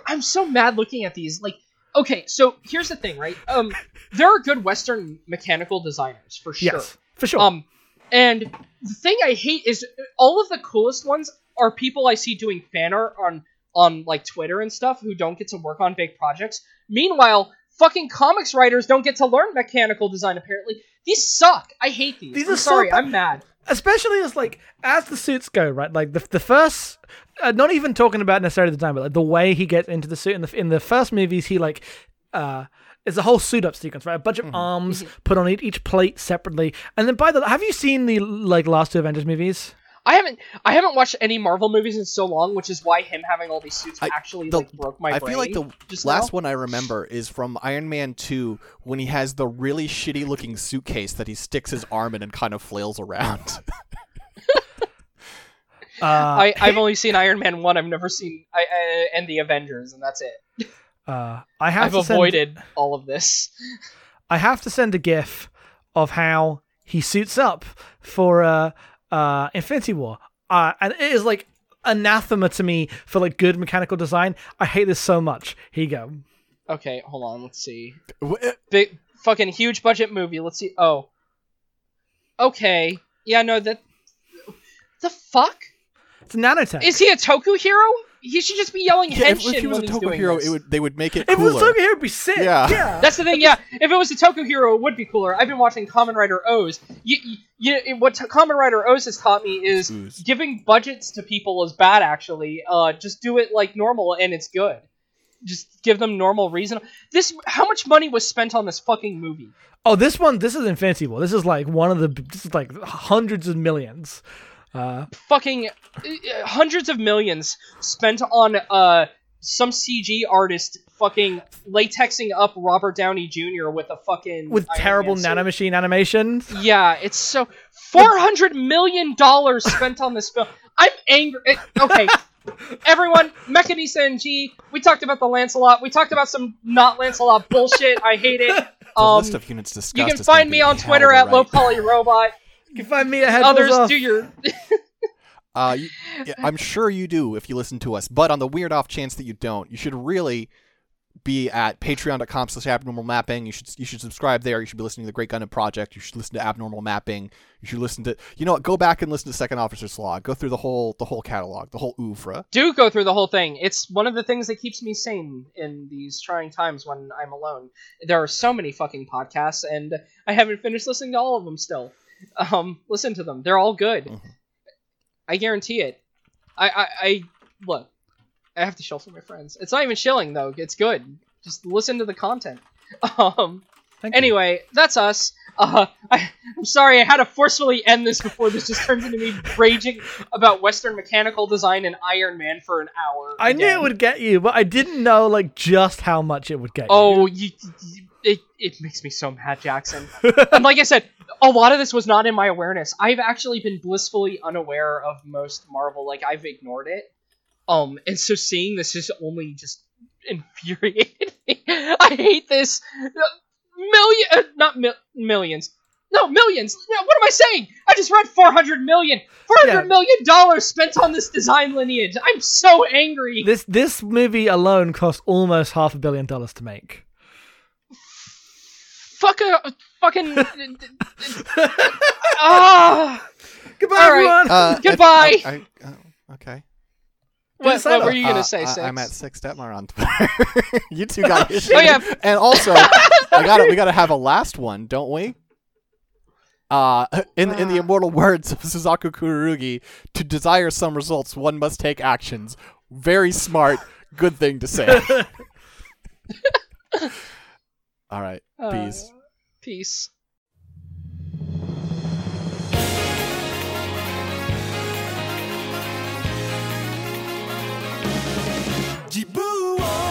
I'm so mad looking at these. Like, okay, so here's the thing, right? Um, there are good Western mechanical designers for sure. yes, for sure. Um, and the thing I hate is all of the coolest ones are people I see doing fan art on on like Twitter and stuff who don't get to work on big projects. Meanwhile, fucking comics writers don't get to learn mechanical design. Apparently, these suck. I hate these. These I'm are so sorry. bad. I'm mad. Especially as like as the suits go right? Like the, the first uh, not even talking about necessarily the time but like the way he gets into the suit in the in the first movies he like uh it's a whole suit up sequence right? A bunch of arms put on each, each plate separately. And then by the way, have you seen the like last two avengers movies I haven't I haven't watched any Marvel movies in so long, which is why him having all these suits I- actually the- like broke my I brain. feel like the just last now. one I remember is from Iron Man 2 when he has the really shitty looking suitcase that he sticks his arm in and kind of flails around. uh I, I've only seen Iron Man one. I've never seen I, uh, and the Avengers, and that's it. uh i have I've to send, avoided all of this. i have to send a gif of how he suits up for uh uh infinity war uh and it is like anathema to me for like good mechanical design i hate this so much here you go Okay, hold on. Let's see. Wh- Big fucking huge budget movie. Let's see. Oh. Okay. Yeah. No. That. The fuck It's nanotech. is he a Toku hero? He should just be yelling Yeah, if, henshin if he was a when he's Toku doing hero, this. it would they would make it if it was cooler. Toku Hero, it'd be sick. Yeah. Yeah. That's the thing, yeah. If it was a Toku hero, it would be cooler. I've been watching Kamen Rider OOO. You, you, you, what t- Kamen Rider OOO has taught me is Ooze. giving budgets to people is bad. Actually, uh, just do it like normal, and it's good. Just give them normal reason. This, how much money was spent on this fucking movie? oh, this one, this is Infinity War. This is like one of the, this is like hundreds of millions. Uh, Fucking uh, hundreds of millions spent on uh some CG artist fucking latexing up Robert Downey Jr. with a fucking with Iron terrible Man suit. nanomachine animations. Yeah, it's so four hundred million dollars spent on this film. I'm angry. it- okay, everyone, Mechanisa and G. We talked about the Lancelot. We talked about some not Lancelot bullshit. I hate it. The Um, list of units discussed you can find me on Twitter to at Low. Poly Robot. You can find me at Others Headballs do your. Uh, you, yeah, I'm sure you do if you listen to us, but on the weird off chance that you don't, you should really be at patreon.com slash abnormal mapping. You should you should subscribe there. You should be listening to the Great Gundam Project. You should listen to Abnormal Mapping. You should listen to you know what, go back and listen to Second Officer's Log. Go through the whole the whole catalog, the whole oeuvre. do go through the whole thing. It's one of the things that keeps me sane in these trying times when I'm alone. There are so many fucking podcasts, and I haven't finished listening to all of them still. Um, listen to them; they're all good. Mhm. I guarantee it. I, I, I look. I have to shill for my friends. It's not even shilling though. It's good. Just listen to the content. Um. Thank you. Anyway, that's us. Uh, I, I'm sorry I had to forcefully end this before this just turns into me raging about Western mechanical design and Iron Man for an hour. I knew it would get you, but I didn't know like just how much it would get you. Oh, you, you- it it makes me so mad, Jackson. and like I said, a lot of this was not in my awareness. I've actually been blissfully unaware of most Marvel. Like I've ignored it. Um, and so seeing this is only just infuriating. I hate this. Million, uh, not mil- millions. No, millions. No, what am I saying? I just read 400 million. Four Yeah. hundred million dollars spent on this design lineage. I'm so angry. This this movie alone cost almost half a billion dollars to make. Fuck a fucking. Ah. Goodbye, All right. everyone. Uh, Goodbye. I, I, oh, okay. what, sign what were you gonna Uh, say, I, Six? I'm at Six Detmar on Twitter. you two got your shit. Oh, yeah. And also, I got to We got to have a last one, don't we? Uh, in in the Ah. immortal words of Suzaku Kururugi, to desire some results, one must take actions. Very smart. Good thing to say. All right. Uh, peace. Peace. Jibu.